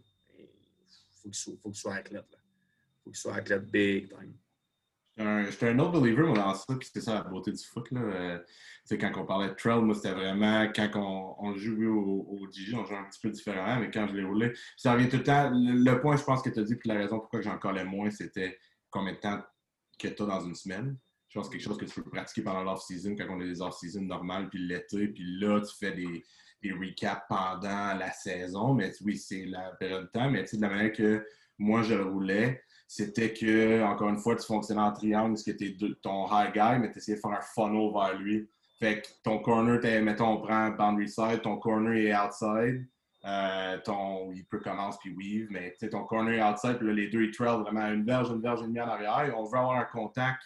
faut qu'il soit, soit athlète. Il faut qu'il soit athlète big. J'étais un, autre believer, moi, dans ça, puis c'est ça la beauté du foot. Là. Euh, quand on parlait de trail, moi, c'était vraiment quand on, on jouait au, au DJ, on jouait un petit peu différemment, mais quand je l'ai roulé, ça revient tout le temps. Le, point, je pense que tu as dit, puis la raison pourquoi j'en collais moins, c'était combien de temps que tu as dans une semaine? Je pense que quelque chose que tu peux pratiquer pendant l'off-season, quand on a des off-season normales, puis l'été, puis là, tu fais des, des recaps pendant la saison. Mais oui, c'est la période de temps, mais de la manière que moi, je roulais, c'était que, encore une fois, tu fonctionnais en triangle, ce qui était ton high guy, mais tu essayais de faire un funnel vers lui. Fait que ton corner, mettons, on prend boundary side, ton corner est outside. Euh, ton, il peut commencer puis weave, mais ton corner est outside, puis là, les deux, ils trail vraiment une verge, une verge et demie en arrière. On veut avoir un contact.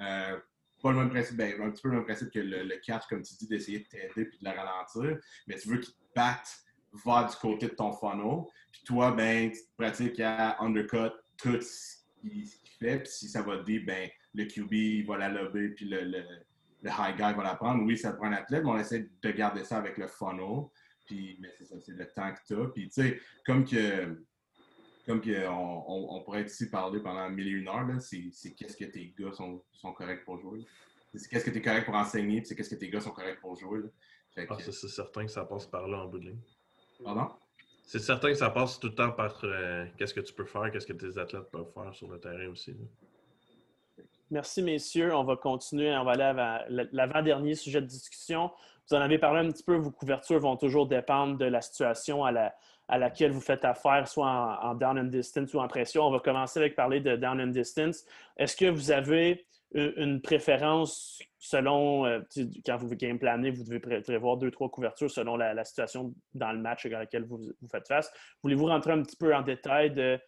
Euh, pas le même principe, ben, un petit peu le même principe que le, catch, comme tu dis, d'essayer de t'aider puis de le ralentir, mais tu veux qu'il te batte vers du côté de ton funnel. Puis toi, ben, tu pratiques à undercut tout ce qu'il fait. Puis si ça va dire, ben, le QB va la lober, puis le, le, high guy va la prendre. Oui, ça prend un athlète, mais on essaie de garder ça avec le funnel. Puis, mais c'est ça, c'est le temps que tu as. Puis, tu sais, comme que. Comme que on, on, pourrait ici parler pendant mille et une heures, c'est qu'est-ce que tes gars sont, sont corrects pour jouer. C'est qu'est-ce que tu es correct pour enseigner, puis c'est qu'est-ce que tes gars sont corrects pour jouer. Ah, c'est certain que ça passe par là en bout de ligne. Pardon? C'est certain que ça passe tout le temps par euh, qu'est-ce que tu peux faire, qu'est-ce que tes athlètes peuvent faire sur le terrain aussi. Merci, messieurs. On va continuer. On va aller à l'avant-dernier sujet de discussion. Vous en avez parlé un petit peu. Vos couvertures vont toujours dépendre de la situation à, la, à laquelle vous faites affaire, soit en, down and distance ou en pression. On va commencer avec parler de down and distance. Est-ce que vous avez une préférence selon, euh, quand vous game planez, vous devez prévoir deux, trois couvertures selon la, situation dans le match à laquelle vous, faites face. Voulez-vous rentrer un petit peu en détail de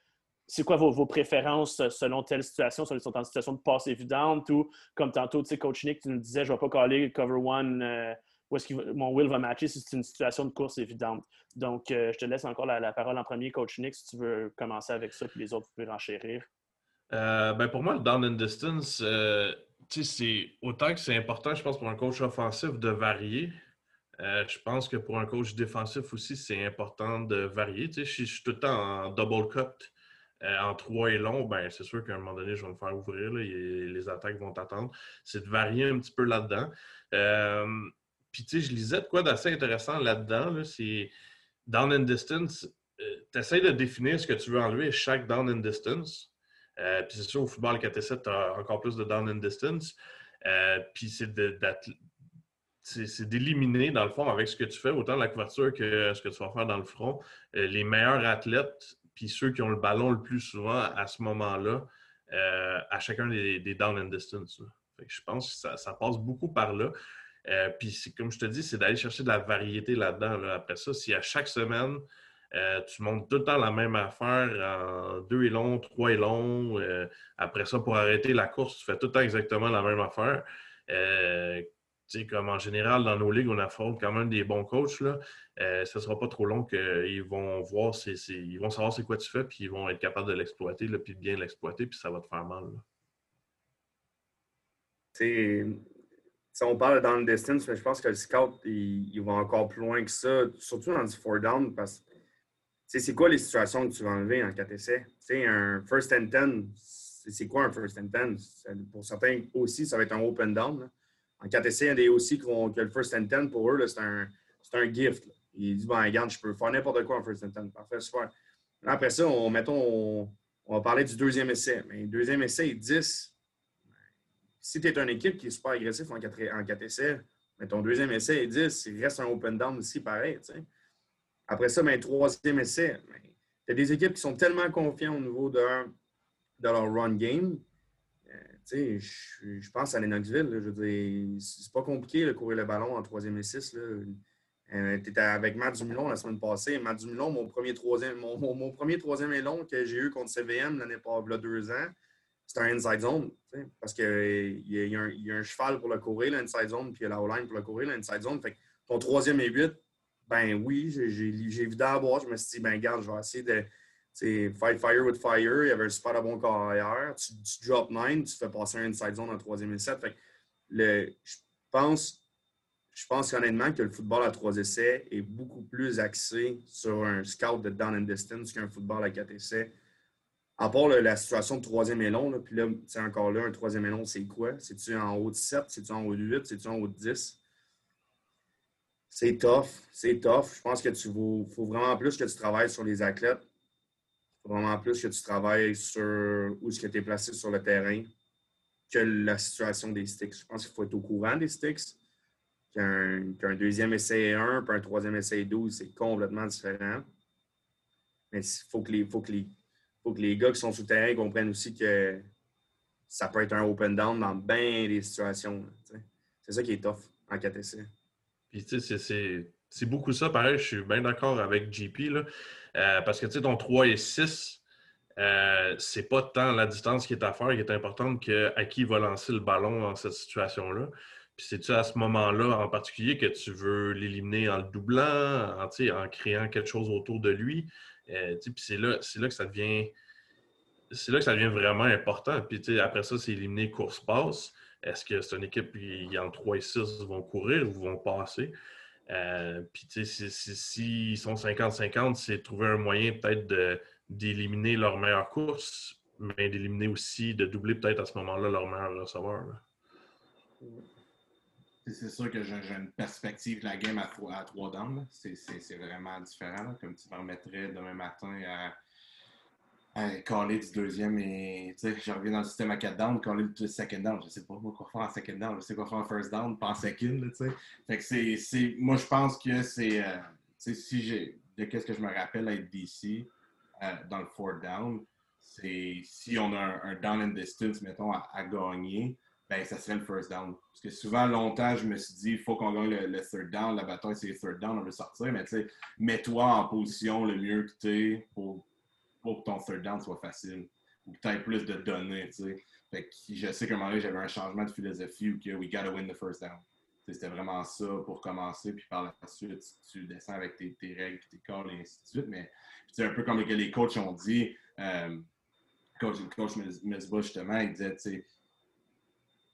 c'est quoi vos, préférences selon telle situation? Si sont en situation de passe évidente ou, comme tantôt, tu sais, Coach Nick, tu nous disais, je ne vais pas caller cover one euh, où est-ce que mon will va matcher si c'est une situation de course évidente. Donc, euh, je te laisse encore la, parole en premier, Coach Nick, si tu veux commencer avec ça, puis les autres, vous pouvez renchérir. Euh, ben pour moi, le down and distance, euh, c'est autant que c'est important, je pense, pour un coach offensif de varier. Je pense que pour un coach défensif aussi, c'est important de varier. Si je suis tout le temps en double cut, en trois et long, ben, c'est sûr qu'à un moment donné, je vais me faire ouvrir. les attaques vont attendre. C'est de varier un petit peu là-dedans. Puis, tu sais, je lisais de quoi d'assez intéressant là-dedans. c'est down and distance. tu essaies de définir ce que tu veux enlever chaque down and distance. Euh, puis c'est sûr, au football 4 tu as encore plus de down and distance. Euh, puis c'est d'éliminer, dans le fond, avec ce que tu fais, autant la couverture que ce que tu vas faire dans le front, euh, les meilleurs athlètes, puis ceux qui ont le ballon le plus souvent à ce moment-là, à chacun des, down and distance. je pense que ça, passe beaucoup par là. Puis comme je te dis, c'est d'aller chercher de la variété là-dedans. Après ça, si à chaque semaine, euh, tu montes tout le temps la même affaire en deux et long, trois et long. Euh, après ça, pour arrêter la course, tu fais tout le temps exactement la même affaire. Euh, comme en général, dans nos ligues, on affronte quand même des bons coachs. Là. ce ne sera pas trop long qu'ils vont voir, ils vont savoir c'est quoi tu fais, puis ils vont être capables de l'exploiter, puis de bien l'exploiter, puis ça va te faire mal. On parle dans le distance, je pense que le scout, il, va encore plus loin que ça, surtout dans du four down, parce que c'est quoi les situations que tu vas enlever en 4 essais? un first and 10, c'est quoi un first and 10? Pour certains aussi, ça va être un open down. En 4 essais, il y a des aussi qui vont que le first and 10, pour eux, c'est un, un, gift. Ils disent, ben, regarde, je peux faire n'importe quoi en first and 10. Parfait, super. Après ça, on, mettons, on, va parler du deuxième essai. Mais le deuxième essai 10. Si tu es une équipe qui est super agressive en 4, en essais, mais ton deuxième essai est 10, il reste un open down aussi pareil. Après ça, ben, troisième essai. Tu as des équipes qui sont tellement confiants au niveau de, leur run game. Euh, je, pense à Lennoxville. je c'est pas compliqué de courir le ballon en troisième et six. Euh, tu étais avec Matt Dumilon la semaine passée. Matt Dumilon, mon premier troisième, mon, premier troisième élon que j'ai eu contre CVM l'année a deux ans, c'était un inside zone. Parce qu'il y, y, a un cheval pour le courir, l'inside zone, puis il y a la O-line pour le courir, l'inside zone. Fait ton troisième et huit, ben oui, j'ai vu d'abord, je me suis dit, ben garde, je vais essayer de fight fire with fire. Il y avait un super bon carrière. Tu, tu drop nine, tu fais passer un inside zone en troisième et sept. Fait le, je pense je pense honnêtement que le football à trois essais est beaucoup plus axé sur un scout de down and distance qu'un football à quatre essais. À part la situation de troisième élon, là, puis là, c'est encore là, un troisième élon, c'est quoi? C'est-tu en haut de 7? C'est-tu en haut de 8? C'est-tu en haut de 10? C'est tough. C'est tough. Je pense que tu faut vraiment plus que tu travailles sur les athlètes. Faut vraiment plus que tu travailles sur où est-ce que tu es placé sur le terrain que la situation des sticks. Je pense qu'il faut être au courant des sticks qu'un deuxième essai 1 puis un troisième essai 12, c'est complètement différent. Mais il faut, que les, faut, que les, faut que les gars qui sont sous terrain comprennent aussi que ça peut être un open down dans bien des situations. C'est ça qui est tough en 4 essais. Puis, tu sais, c'est beaucoup ça. Pareil, je suis bien d'accord avec JP. Là, euh, parce que, tu sais, ton 3 et 6, euh, c'est pas tant la distance qui est à faire qui est importante que à qui va lancer le ballon dans cette situation-là. Puis c'est-tu à ce moment-là en particulier que tu veux l'éliminer en le doublant, en créant quelque chose autour de lui? C'est là, que ça devient. Vraiment important. Puis après ça, c'est éliminer course-passe. Est-ce que c'est une équipe qui, en 3 et 6, vont courir ou vont passer? Euh, puis, s'ils sont 50-50, c'est trouver un moyen peut-être d'éliminer leur meilleure course, mais d'éliminer aussi, de doubler peut-être à ce moment-là leur meilleur receveur. C'est sûr que j'ai une perspective de la game à, à trois. C'est vraiment différent. Comme tu me remettrais demain matin à, à du deuxième et je reviens dans le système à quatre downs, caller le second down. Je sais pas quoi faire en second down, je sais quoi faire en first down, pas en second. que c'est, moi, je pense que c'est. Euh, si j'ai. De qu'est-ce que je me rappelle être DC euh, dans le fourth down, c'est si on a un, down and distance, mettons, à gagner ben, ça serait le first down. Parce que souvent, longtemps, je me suis dit, il faut qu'on gagne le, third down. La bataille, c'est le third down, on veut sortir. Mais tu sais, mets-toi en position le mieux que tu es pour, pour que ton third down soit facile. Ou que tu plus de données, tu sais. Fait que je sais qu'à un moment donné, j'avais un changement de philosophie où que we gotta win the first down. C'était vraiment ça pour commencer, puis par la suite, tu, descends avec tes, règles, tes calls et ainsi de suite. Mais c'est un peu comme les coachs ont dit, euh, coach, coach Mesba, justement, il disait, tu sais,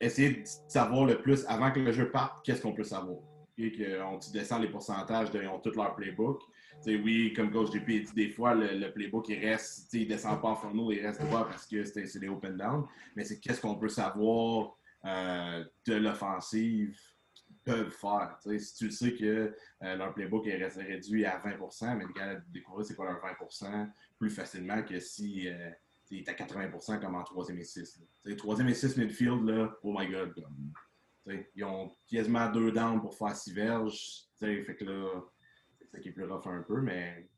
essayer de savoir le plus avant que le jeu parte, qu'est-ce qu'on peut savoir? Et qu'on descend les pourcentages, de, ont tout leur playbook. oui, comme Coach JP dit des fois, le, playbook, il reste, il descend pas en fourneau, il reste droit parce que c'est des open down. Mais c'est qu'est-ce qu'on peut savoir euh, de l'offensive qu'ils peuvent faire. si tu sais que euh, leur playbook est réduit à 20% mais les gars découvrir c'est quoi leur 20% plus facilement que si euh, il à 80% comme en troisième et 6. Troisième et 6 midfield, là, oh my god. ils ont quasiment deux downs pour faire six verges. Fait que là, c'est ça qui est plus rough un peu, mais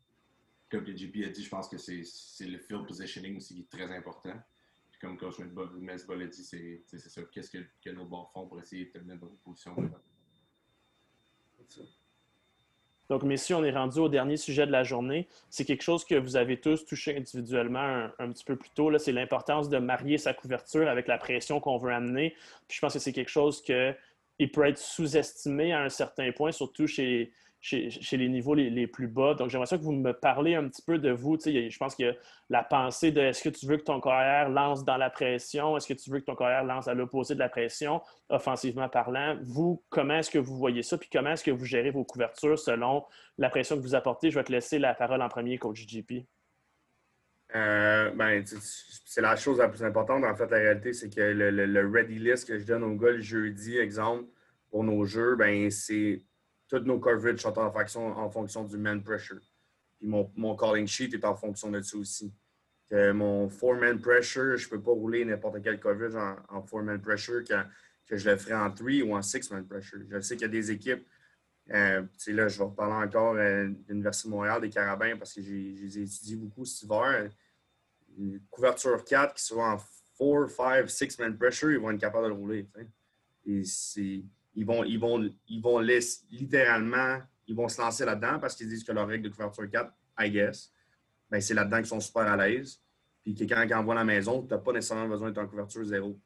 comme le GP a dit, je pense que c'est le field positioning aussi qui est très important. Puis comme Coach Mesba l'a dit, c'est ça. Qu'est-ce que, nos bons font pour essayer de tenir dans une position C'est ça. Donc, messieurs, on est rendu au dernier sujet de la journée. C'est quelque chose que vous avez tous touché individuellement un, petit peu plus tôt. C'est l'importance de marier sa couverture avec la pression qu'on veut amener. Puis je pense que c'est quelque chose qui peut être sous-estimé à un certain point, surtout chez, chez, les niveaux les, plus bas. Donc, j'aimerais ça que vous me parlez un petit peu de vous. je pense que la pensée de est-ce que tu veux que ton carrière lance dans la pression, est-ce que tu veux que ton carrière lance à l'opposé de la pression, offensivement parlant? Vous, comment est-ce que vous voyez ça, puis comment est-ce que vous gérez vos couvertures selon la pression que vous apportez? Je vais te laisser la parole en premier, coach JP. Euh, ben, c'est la chose la plus importante. En fait, la réalité, c'est que le, ready list que je donne aux gars le jeudi, exemple, pour nos jeux, ben, c'est tous nos coverage sont en fonction, en fonction du man pressure. Puis mon, mon, calling sheet est en fonction de ça aussi. Que mon four-man pressure, je ne peux pas rouler n'importe quel coverage en, four-man pressure que, je le ferai en three ou en six-man pressure. Je sais qu'il y a des équipes, euh, là, je vais reparler encore euh, de l'Université de Montréal, des Carabins, parce que j'ai étudié beaucoup cet hiver. Une couverture 4 qui soit en 4, 5, 6-man pressure, ils vont être capables de le rouler. Et c'est ils vont, ils vont, ils vont littéralement ils vont se lancer là-dedans parce qu'ils disent que leur règle de couverture 4, I guess, ben, c'est là-dedans qu'ils sont super à l'aise. Puis quelqu'un qui envoie à la maison, tu n'as pas nécessairement besoin d'être en couverture zéro.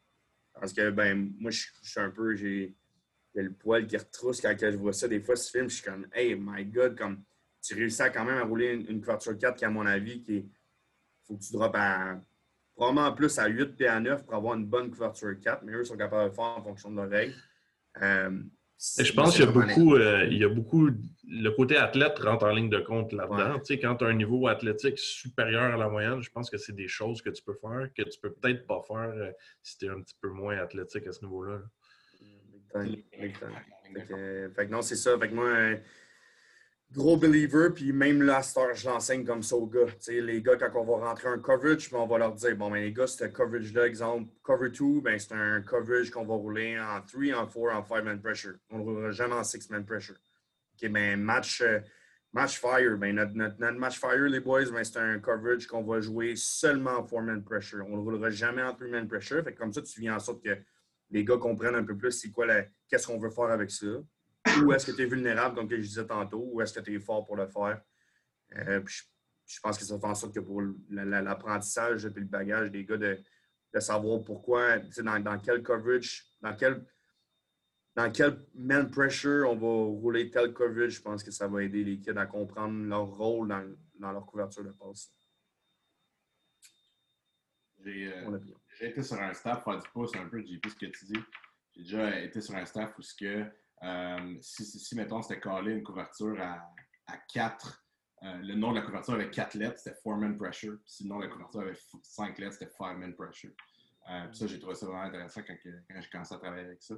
Parce que ben moi, je, suis un peu. J'ai le poil qui retrousse quand je vois ça des fois, ce film. Je suis comme Hey my God, comme tu réussis quand même à rouler une, couverture 4 qui, à mon avis, qui faut que tu droppes à probablement plus à 8 et à 9 pour avoir une bonne couverture 4, mais eux sont capables de le faire en fonction de leurs règles. Euh, je pense qu'il y a beaucoup, euh, il y a beaucoup, le côté athlète rentre en ligne de compte là-dedans. Tu sais, quand tu as un niveau athlétique supérieur à la moyenne, je pense que c'est des choses que tu peux faire, que tu peux peut-être pas faire euh, si tu es un petit peu moins athlétique à ce niveau-là. Fait, non, c'est ça. Fait que moi, gros believer, puis même là, je l'enseigne comme ça aux gars. les gars, quand on va rentrer un coverage, on va leur dire bon, ben, les gars, ce coverage-là, exemple, cover 2, ben, c'est un coverage qu'on va rouler en 3, en 4, en 5-man pressure. On ne roulera jamais en 6-man pressure. OK, ben, match, euh, match fire, ben, notre, notre, match fire, les boys, ben, c'est un coverage qu'on va jouer seulement en 4-man pressure. On ne roulera jamais en 3-man pressure. Fait comme ça, tu viens en sorte que les gars comprennent un peu plus c'est quoi qu'est-ce qu'on veut faire avec ça où est-ce que tu es vulnérable, comme je disais tantôt, où est-ce que tu es fort pour le faire? Euh, je, pense que ça fait en sorte que pour l'apprentissage et le bagage des gars de, savoir pourquoi, dans, dans quel coverage, dans quel, dans quel man pressure on va rouler tel coverage, je pense que ça va aider les kids à comprendre leur rôle dans, leur couverture de passe. Euh, j'ai été sur un staff, faire du pouce un peu, JP, ce que tu dis. J'ai déjà été sur un staff où ce que euh, si, si, mettons, c'était collé une couverture à, à 4, euh, le nom de la couverture avait 4 lettres, c'était 4-man pressure. Si le nom de la couverture avait 5 lettres, c'était 5-man pressure. Euh, ça, j'ai trouvé ça vraiment intéressant quand, j'ai commencé à travailler avec ça.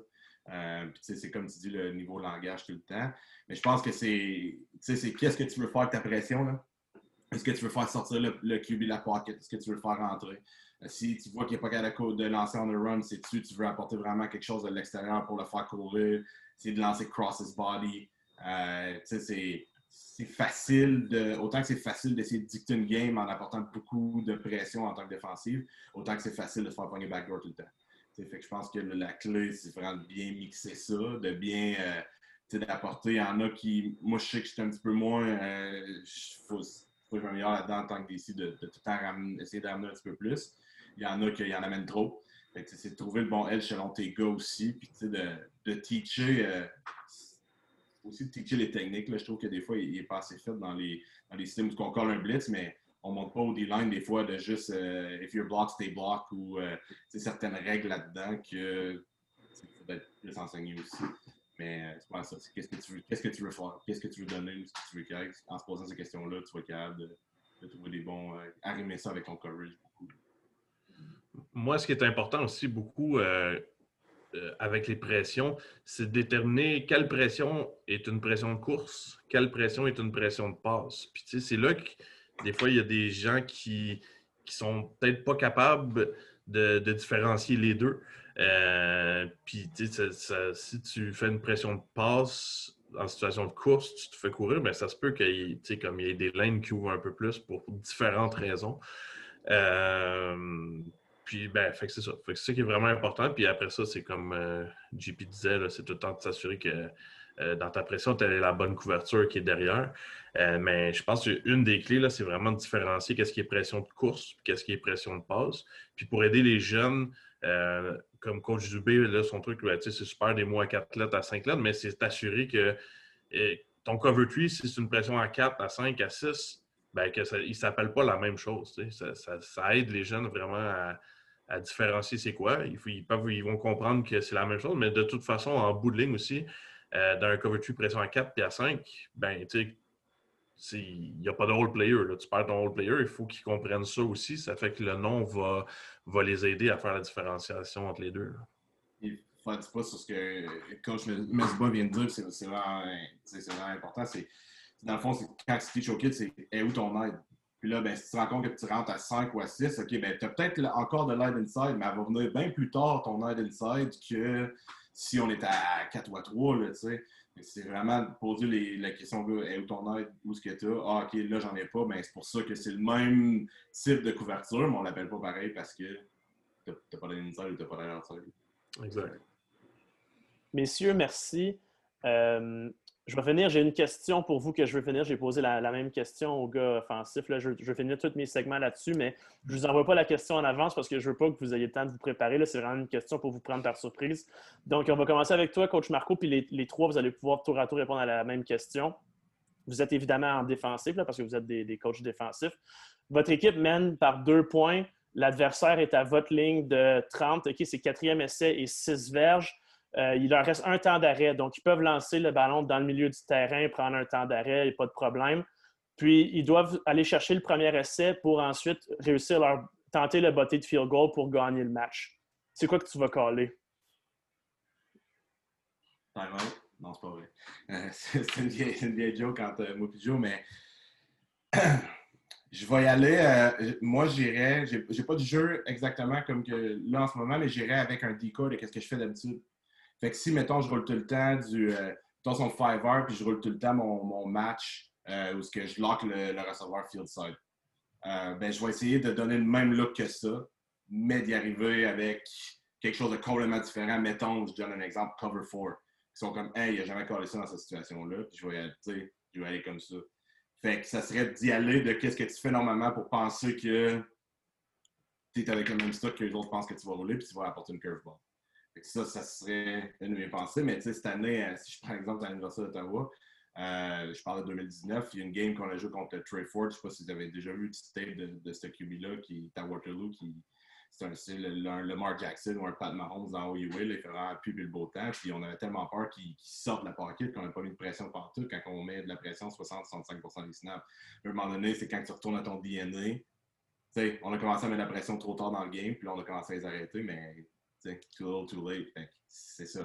c'est comme tu dis, le niveau langage tout le temps. Mais je pense que c'est, c'est qu'est-ce que tu veux faire avec ta pression, là? Est-ce que tu veux faire sortir le, le QB de la pocket? Est-ce que tu veux le faire rentrer? Si tu vois qu'il n'y a pas capable de lancer on the run, c'est tu, tu veux apporter vraiment quelque chose de l'extérieur pour le faire courir? C'est de lancer cross his body. Euh, c'est facile de. Autant que c'est facile d'essayer de dicter une game en apportant beaucoup de pression en tant que défensive, autant que c'est facile de se faire pogner backdoor tout le temps. fait que je pense que la clé, c'est vraiment de bien mixer ça, de bien euh, d'apporter. Il y en a qui. Moi, je sais que je suis un petit peu moins. Euh, faut, faut que je là-dedans en tant que DC de, de, tout le temps essayer d'amener un petit peu plus. Il y en a qui en amènent trop c'est de trouver le bon edge selon tes gars aussi, puis de, de teacher, euh, aussi de teacher les techniques. Là, je trouve que des fois, il n'est pas assez fait dans les, dans les systèmes où on un blitz, mais on ne monte pas au D-line des fois de juste euh, if you're blocked, stay block ou euh, certaines règles là-dedans que il faut être plus aussi. Mais c'est pas ça. Qu'est-ce que tu veux, qu'est-ce que tu veux faire? Qu'est-ce que tu veux donner? Ce que tu veux En se posant ces questions-là, tu vas capable de, trouver des bons. arrimer ça avec ton beaucoup moi, ce qui est important aussi beaucoup euh, euh, avec les pressions, c'est de déterminer quelle pression est une pression de course, quelle pression est une pression de passe. Puis, tu sais, c'est là que des fois, il y a des gens qui, qui sont peut-être pas capables de, différencier les deux. Euh, puis, tu sais, si tu fais une pression de passe en situation de course, tu te fais courir, mais ça se peut qu'il y ait des lanes qui ouvrent un peu plus pour différentes raisons. Puis, ben, fait que c'est ça. Fait que c'est ça qui est vraiment important. Puis après ça, c'est comme euh, JP disait, c'est tout le temps de s'assurer que euh, dans ta pression, tu as la bonne couverture qui est derrière. Euh, mais je pense qu'une des clés, c'est vraiment de différencier qu'est-ce qui est pression de course qu'est-ce qui est pression de passe. Puis pour aider les jeunes, comme coach Dubé, là, son truc, ben, c'est super des mots à 4 lettres, à 5 lettres, mais c'est t'assurer que ton cover tree, si c'est une pression à 4, à 5, à 6, ben, que ça, s'appelle pas la même chose. Ça, ça, aide les jeunes vraiment à, à différencier c'est quoi. Ils, vont comprendre que c'est la même chose, mais de toute façon, en bout de ligne aussi, euh, dans un cover pression à 4 et à 5, ben, tu sais, il n'y a pas de role player. Tu perds ton role player, il faut qu'ils comprennent ça aussi. Ça fait que le nom va, va les aider à faire la différenciation entre les deux. Il faut pas sur ce que coach Mesba vient de dire, c'est vraiment, vraiment, important. Dans le fond, quand tu teach au kid, c'est où ton aide? Puis là, ben, si tu te rends compte que tu rentres à 5 ou à 6, OK, ben, tu as peut-être encore de l'aide inside, mais elle va venir bien plus tard, ton aide inside, que si on est à 4 ou à 3, tu sais. C'est vraiment poser les, la question, où ton aide, où est-ce que tu as? Ah, OK, là, j'en ai pas. Ben, c'est pour ça que c'est le même type de couverture, mais on l'appelle pas pareil parce que tu n'as pas d'aide inside ou tu n'as pas d'aide outside. Exact. Messieurs, merci. Euh, Je vais finir. J'ai une question pour vous que je veux finir. J'ai posé la, même question au gars offensif. Là. Je, vais finir tous mes segments là-dessus, mais je ne vous envoie pas la question en avance parce que je ne veux pas que vous ayez le temps de vous préparer. C'est vraiment une question pour vous prendre par surprise. Donc, on va commencer avec toi, coach Marco, puis les, trois, vous allez pouvoir tour à tour répondre à la même question. Vous êtes évidemment en défensif parce que vous êtes des, coachs défensifs. Votre équipe mène par deux points. L'adversaire est à votre ligne de 30. OK, c'est quatrième essai et six verges. Euh, il leur reste un temps d'arrêt. Donc, ils peuvent lancer le ballon dans le milieu du terrain, prendre un temps d'arrêt, pas de problème. Puis, ils doivent aller chercher le premier essai pour ensuite réussir leur tenter le botté de field goal pour gagner le match. C'est quoi que tu vas caller? Non, c'est pas vrai. Euh, c'est une, vieille, joke entre euh, moi et mais je vais y aller. moi, j'irais. J'ai pas de jeu exactement comme que là en ce moment, mais j'irais avec un decoy de ce que je fais d'habitude? Fait que si, mettons, je roule tout le temps du. Euh, son 5 puis je roule tout le temps mon, mon match euh, où que je lock le, le receveur field side, euh, ben, je vais essayer de donner le même look que ça, mais d'y arriver avec quelque chose de complètement différent. Mettons, je donne un exemple, cover 4. Ils sont comme, hey, il n'a jamais collé ça dans cette situation-là, puis je vais, aller, je vais aller comme ça. Fait que ça serait d'y aller de qu'est-ce que tu fais normalement pour penser que tu es avec le même stock que les autres pensent que tu vas rouler, puis tu vas apporter une curveball. Ça, ça serait une de mes pensées. Mais cette année, euh, si je prends l'exemple de l'Université d'Ottawa, euh, je parle de 2019, il y a une game qu'on a joué contre Trey Ford. Je ne sais pas si vous avez déjà vu le tape de, ce QB-là qui est à Waterloo, qui c'est le, Lamar Jackson ou un Pat Mahomes dans OUA. il fait vraiment pub le beau temps. Puis on avait tellement peur qu'il sorte de la pocket qu'on n'a pas mis de pression partout. Quand on met de la pression, 60-65 des snaps. À un moment donné, c'est quand tu retournes à ton DNA. on a commencé à mettre de la pression trop tard dans le game, puis là, on a commencé à les arrêter, mais too little, too late. C'est ça.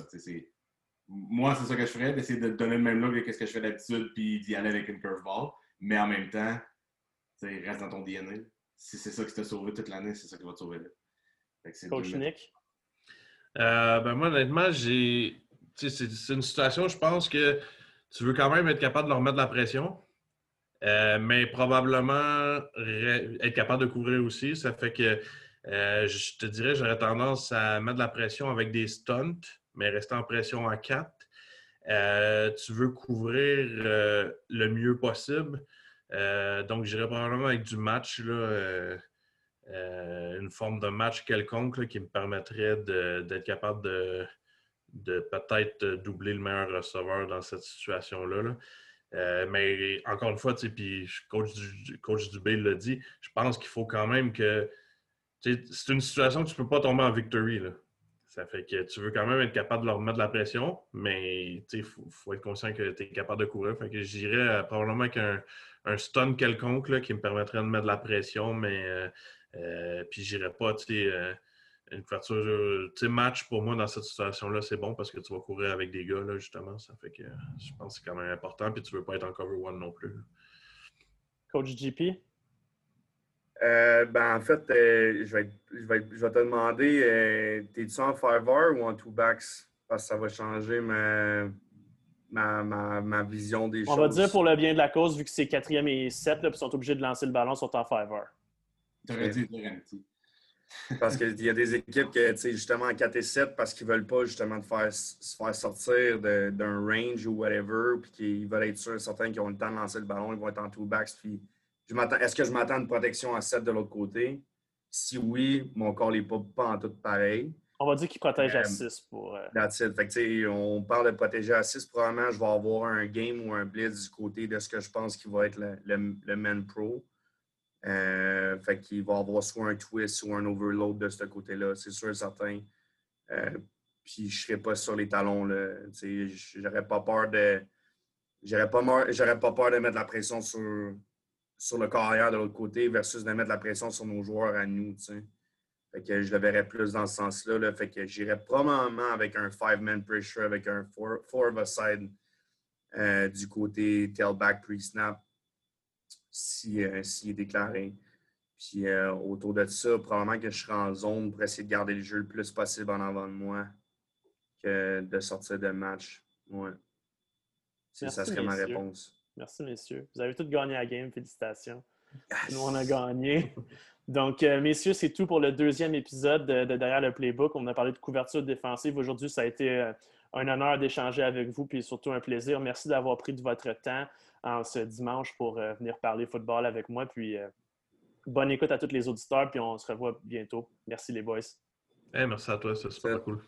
Moi, c'est ça que je ferais, d'essayer de donner le même look que ce que je fais d'habitude, puis d'y aller avec une curveball. Mais en même temps, reste dans ton DNA. Si c'est ça qui t'a sauvé toute l'année, c'est ça qui va te sauver là. Coach Nick? Euh, ben moi, honnêtement, j'ai. C'est une situation, je pense que tu veux quand même être capable de leur mettre de la pression, euh, mais probablement être capable de couvrir aussi. Ça fait que euh, je te dirais, j'aurais tendance à mettre de la pression avec des stunts, mais rester en pression à 4. Euh, tu veux couvrir euh, le mieux possible. donc, j'irais probablement avec du match, une forme de match quelconque qui me permettrait d'être capable de, de peut-être doubler le meilleur receveur dans cette situation-là. mais encore une fois, puis coach, du, coach Dubé l'a dit, je pense qu'il faut quand même que c'est une situation que tu peux pas tomber en victory. Là. Ça fait que tu veux quand même être capable de leur mettre de la pression, mais il faut, être conscient que tu es capable de courir. Fait que j'irais euh, probablement avec un, un stun quelconque là, qui me permettrait de mettre de la pression, mais euh, euh puis j'irais pas, euh, une couverture, match pour moi dans cette situation-là, c'est bon parce que tu vas courir avec des gars, là, justement. Ça fait que je pense que c'est quand même important, puis tu veux pas être en cover one non plus. Coach GP? Euh, ben, en fait, euh, je, vais, je, vais, je, vais, te demander, euh, t'es-tu en fiver ou en two backs? Parce que ça va changer ma, ma, ma, vision des choses. On va dire pour le bien de la cause, vu que c'est quatrième et sept, ils sont obligés de lancer le ballon, sont en fiver. T'aurais dit, Parce qu'il y a des équipes qui, justement, en 4 et 7, parce qu'ils ne veulent pas justement de faire, se faire sortir d'un range ou whatever, puis qu'ils veulent être sûrs, certains qui ont le temps de lancer le ballon, ils vont être en two backs, puis est-ce que je m'attends à une protection à 7 de l'autre côté? Si oui, mon corps n'est pas, pas en tout pareil. On va dire qu'il protège à 6 euh, pour. Euh... Fait on parle de protéger à 6. Probablement, je vais avoir un game ou un blitz du côté de ce que je pense qu'il va être le, le, Man Pro. Euh, fait qu'il va avoir soit un twist ou un overload de ce côté-là, c'est sûr et certain. Euh, puis je ne serai pas sur les talons. J'aurais pas peur de. J'aurais pas, pas peur de mettre la pression sur, sur le carrière de l'autre côté versus de mettre la pression sur nos joueurs à nous. Fait que je le verrais plus dans ce sens-là. Fait que j'irais probablement avec un five-man pressure, avec un four, of a side euh, du côté tailback pre-snap s'il euh, est déclaré. Puis euh, autour de ça, probablement que je serai en zone pour essayer de garder le jeu le plus possible en avant de moi que de sortir de match. Ouais. Ça serait ma réponse. Merci, messieurs. Vous avez tous gagné la game. Félicitations. Nous, on a gagné. Donc, euh, messieurs, c'est tout pour le deuxième épisode de, Derrière le Playbook. On a parlé de couverture défensive. Aujourd'hui, ça a été euh, un honneur d'échanger avec vous, puis surtout un plaisir. Merci d'avoir pris de votre temps en ce dimanche pour euh, venir parler football avec moi. Puis euh, bonne écoute à tous les auditeurs, puis on se revoit bientôt. Merci les boys. merci à toi, c'est super cool.